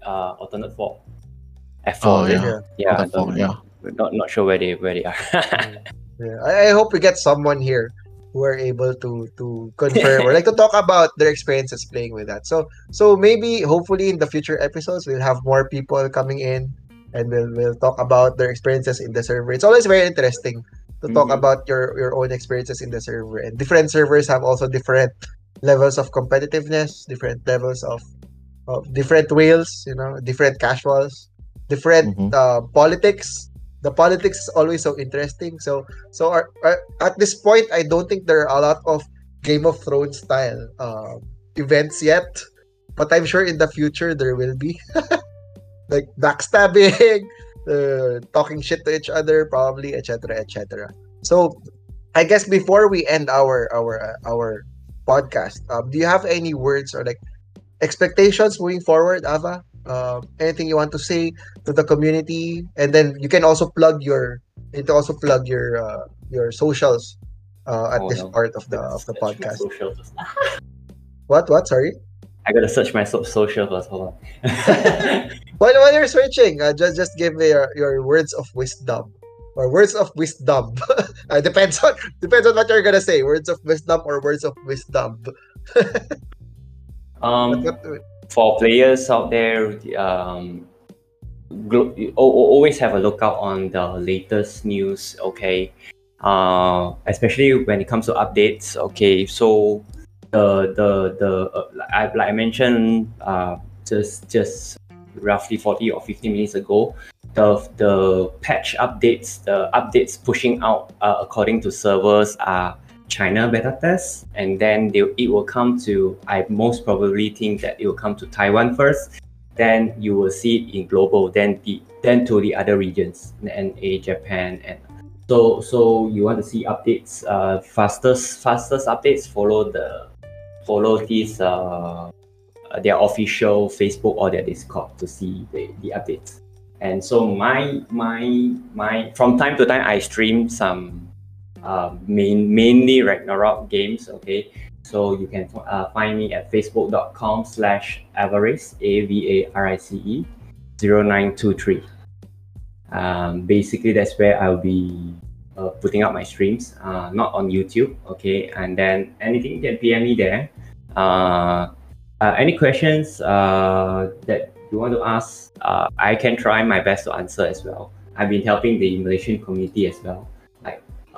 uh alternate 4 f4 Oh, yeah. yeah, I Alternate four, don't- yeah. not not sure where they where they are <laughs> Yeah, I, I hope we get someone here who are able to to confirm or like to talk about their experiences playing with that. So so maybe hopefully in the future episodes we'll have more people coming in and we'll we'll talk about their experiences in the server. It's always very interesting to talk Mhm. about your your own experiences in the server. And different servers have also different levels of competitiveness, different levels of of different whales, you know, different casuals, different Mhm. uh, politics. The politics is always so interesting. So so our, our- at this point, I don't think there are a lot of Game of Thrones style uh, events yet, but I'm sure in the future there will be <laughs> like backstabbing, <laughs> uh, talking shit to each other, probably, etc., etc. So, I guess before we end our our uh, our podcast, um, do you have any words or like expectations moving forward, Ava? Um, anything you want to say to the community, and then you can also plug your you can also plug your uh, your socials uh, at Oh, this no. part of the of the podcast. <laughs> What what? Sorry. I gotta search my so- social first. Hold on. <laughs> While, while you're searching, uh, just just give me your, your words of wisdom or words of wisdom. <laughs> uh, depends on depends on what you're gonna say. Words of wisdom or words of wisdom. um, What- what- for players out there, um, always have a lookout on the latest news. Okay, uh, especially when it comes to updates. Okay, so the the the uh, I, like I mentioned uh, just just roughly forty or fifty minutes ago, the the patch updates, the updates pushing out uh, according to servers are China beta test, and then they, it will come to. I most probably think that it will come to Taiwan first. Then you will see it in global. Then the then to the other regions, NA, Japan, and so so you want to see updates. Uh, fastest fastest updates follow the follow these uh, their official Facebook or their Discord to see the, the updates. And so my my my from time to time I stream some uh, main mainly Ragnarok games. Okay, so you can uh, find me at facebook.com slash avarice a v a r i c e 0923. Um, basically, that's where I'll be uh, putting up my streams, uh, not on YouTube. Okay, and then anything you can PM me there. Uh, uh, any questions uh, that you want to ask, uh, I can try my best to answer as well. I've been helping the Malaysian community as well,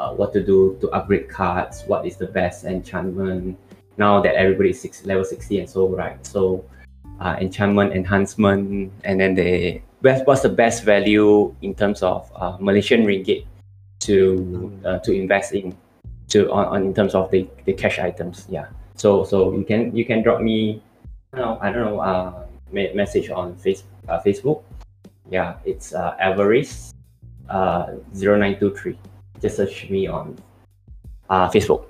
uh, what to do to upgrade cards, what is the best enchantment. Now that everybody is six, level 60 and so right, so uh, enchantment enhancement, and then the best, what's the best value in terms of uh, Malaysian ringgit to uh, to invest in to on, on in terms of the, the cash items. Yeah. So so you can you can drop me, I don't know, I don't know, uh, me- message on face, uh, Facebook. Yeah, it's uh, Avarice, uh, 0923. Just search me on uh, Facebook.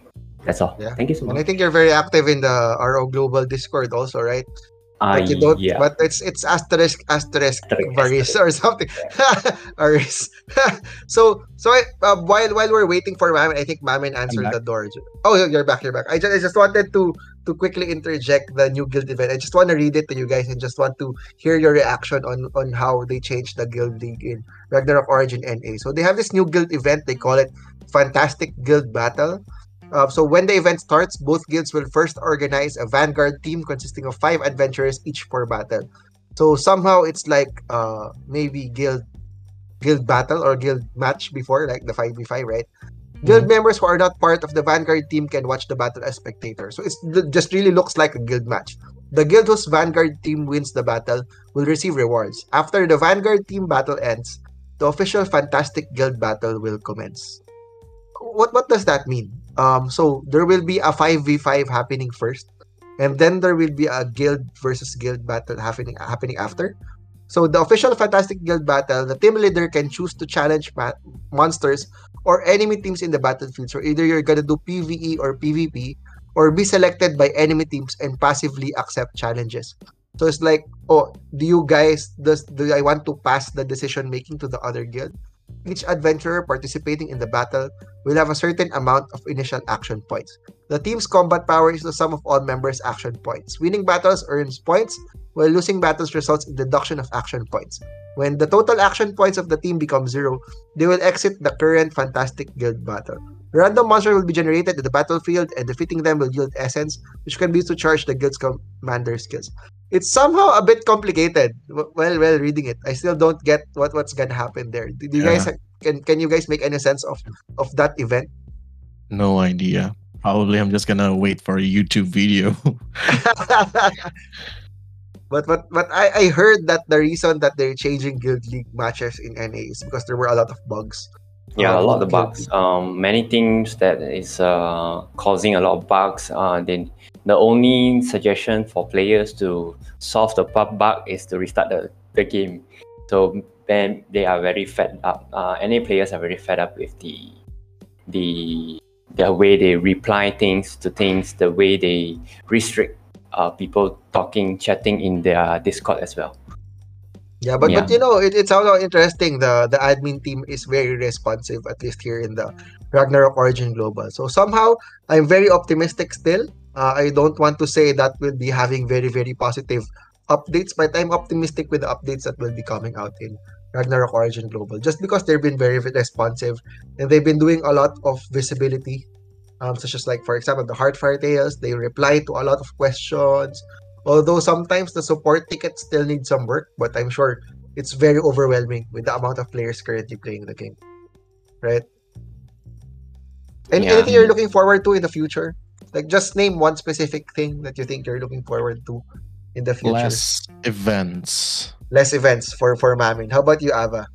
That's all. Yeah. Thank you so And I think you're very active in the RO Global Discord also, right? Uh, But you don't. yeah. But it's it's asterisk asterisk Asterisk, varis or something. <laughs> Aris. <laughs> so so I, uh, while while we're waiting for Mamin, I think Mamin answered the door. Oh, you're back. You're back. I just I just wanted to to quickly interject the new guild event. I just want to read it to you guys and just want to hear your reaction on on how they changed the guild league in Ragnarok Origin NA. So they have this new guild event. They call it Fantastic Guild Battle. Uh, so when the event starts, both guilds will first organize a vanguard team consisting of five adventurers each for battle. So somehow it's like uh maybe guild guild battle or guild match before, like the five v five, right? Guild members who are not part of the vanguard team can watch the battle as spectators. So it just really looks like a guild match. The guild whose vanguard team wins the battle will receive rewards. After the vanguard team battle ends, the official fantastic guild battle will commence. What what does that mean? Um, so there will be a five v five happening first, and then there will be a guild versus guild battle happening happening after. So the official Fantastic Guild battle, the team leader can choose to challenge ma- monsters or enemy teams in the battlefield. So either you're gonna do PVE or PvP, or be selected by enemy teams and passively accept challenges. So it's like, oh, do you guys does do I want to pass the decision making to the other guild? Each adventurer participating in the battle will have a certain amount of initial action points. The team's combat power is the sum of all members' action points. Winning battles earns points, while losing battles results in deduction of action points. When the total action points of the team become zero, they will exit the current Fantastic Guild battle. Random monsters will be generated in the battlefield, and defeating them will yield essence, which can be used to charge the guild's commander skills. It's somehow a bit complicated. Well, well, reading it, I still don't get what what's gonna happen there. Do, do you guys Can can you guys make any sense of of that event? No idea. Probably I'm just gonna wait for a YouTube video. <laughs> but but but I, I heard that the reason that they're changing Guild League matches in NA is because there were a lot of bugs. Yeah, a lot of bugs. Um, many things that is uh, causing a lot of bugs. Uh, then the only suggestion for players to solve the bug bug is to restart the, the game. So then they are very fed up. Uh, NA players are very fed up with the the the way they reply things to things, the way they restrict uh, people talking, chatting in their Discord as well. Yeah, but but you know, it, it's also interesting. The the admin team is very responsive, at least here in the Ragnarok Origin Global. So somehow, I'm very optimistic still. Uh, I don't want to say that we'll be having very very positive updates, but I'm optimistic with the updates that will be coming out in Ragnarok Origin Global, just because they've been very responsive and they've been doing a lot of visibility, um, such as like for example the Heartfire Tales. They reply to a lot of questions. Although sometimes the support tickets still need some work, but I'm sure it's very overwhelming with the amount of players currently playing the game. Right? And Yeah. anything you're looking forward to in the future? Like just name one specific thing that you think you're looking forward to in the future. Less events. Less events for for Mamin. How about you, Ava?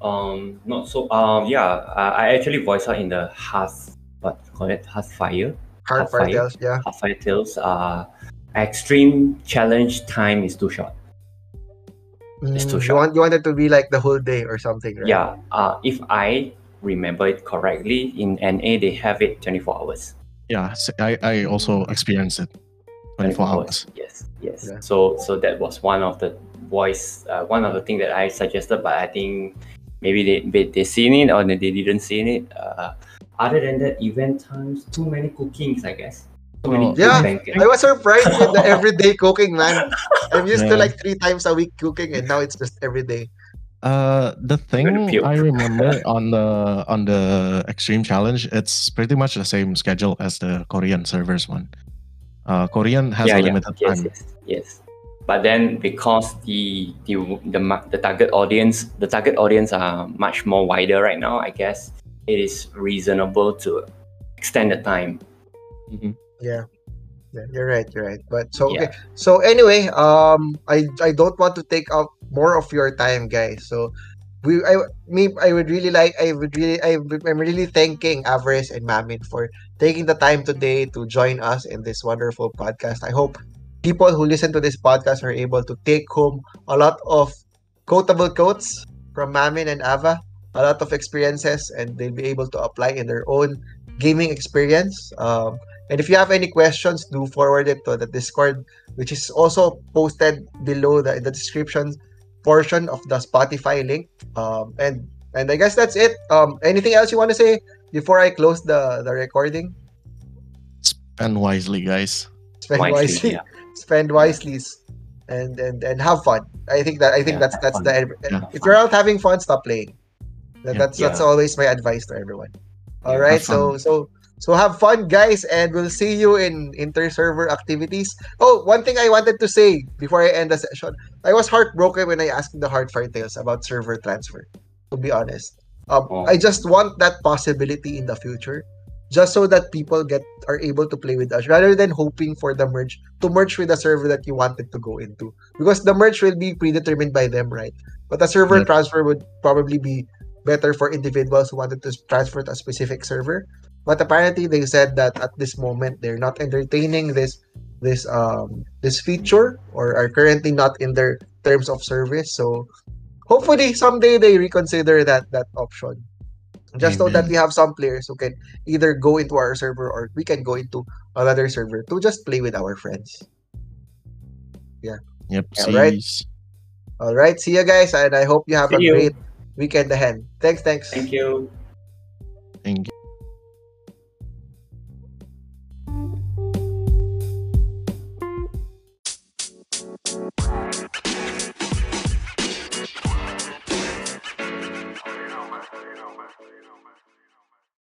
Um, not so. Um, yeah, uh, I actually voice out in the Hearth, what call it, Hearthfire. fire, Heartfire. Tales, yeah. Hearthfire Tales. Uh, extreme challenge time is too short. It's too Mm, you short. want you want it to be like the whole day or something, right? Yeah. Uh, if I remember it correctly, in NA they have it twenty four hours. Yeah, I, I also experienced it. 24 hours. Yes, yes. Yeah. So so that was one of the voice, uh, one of the thing that I suggested, but I think maybe they they, they seen it or they didn't see it. Uh, other than that, event times, too many cookings, I guess. Too many Oh, Yeah, banquets. I was surprised with the everyday cooking, man. I'm used to like three times a week cooking, and now it's just every day. Uh, the thing. I remember on the on the extreme challenge, it's pretty much the same schedule as the Korean servers one. Uh, Korean has a limited yes, time. yes, yes. But then because the the the the target audience the target audience are much more wider right now, I guess it is reasonable to extend the time. Mhm. Yeah. Yeah, you're right, you're right. But so Yeah. okay. So anyway, um I I don't want to take up more of your time, guys. So we I me I would really like I would really I I'm really thanking Avarice and Mamin for taking the time today to join us in this wonderful podcast. I hope people who listen to this podcast are able to take home a lot of quotable quotes from Mamin and Ava, a lot of experiences, and they'll be able to apply in their own gaming experience. Um, and if you have any questions, do forward it to the Discord, which is also posted below the, the description portion of the Spotify link. Um, and and I guess that's it. Um, anything else you want to say before I close the the recording? Spend wisely, guys. Spend Wisely, wisely, yeah. <laughs> spend wisely, and and and have fun. I think that I think Yeah, that's that's fun. the Yeah. if you're out having fun, stop playing. That, Yeah. that's that's always my advice to everyone. All Yeah, right, so so so have fun, guys, and we'll see you in inter-server activities. Oh, one thing I wanted to say before I end the session, I was heartbroken when I asked the Heartfire Tales about server transfer. To be honest, um, Oh. I just want that possibility in the future, just so that people get are able to play with us rather than hoping for the merge to merge with the server that you wanted to go into because the merge will be predetermined by them, right? But the server Yeah. transfer would probably be better for individuals who wanted to transfer to a specific server. But apparently, they said that at this moment they're not entertaining this this um this feature or are currently not in their terms of service. So hopefully someday they reconsider that that option. Just so that we have some players who can either go into our server or we can go into another server to just play with our friends. Yeah yep. all right all right see you guys, and I hope you have See a you. great weekend ahead. Thanks, thanks. Thank you.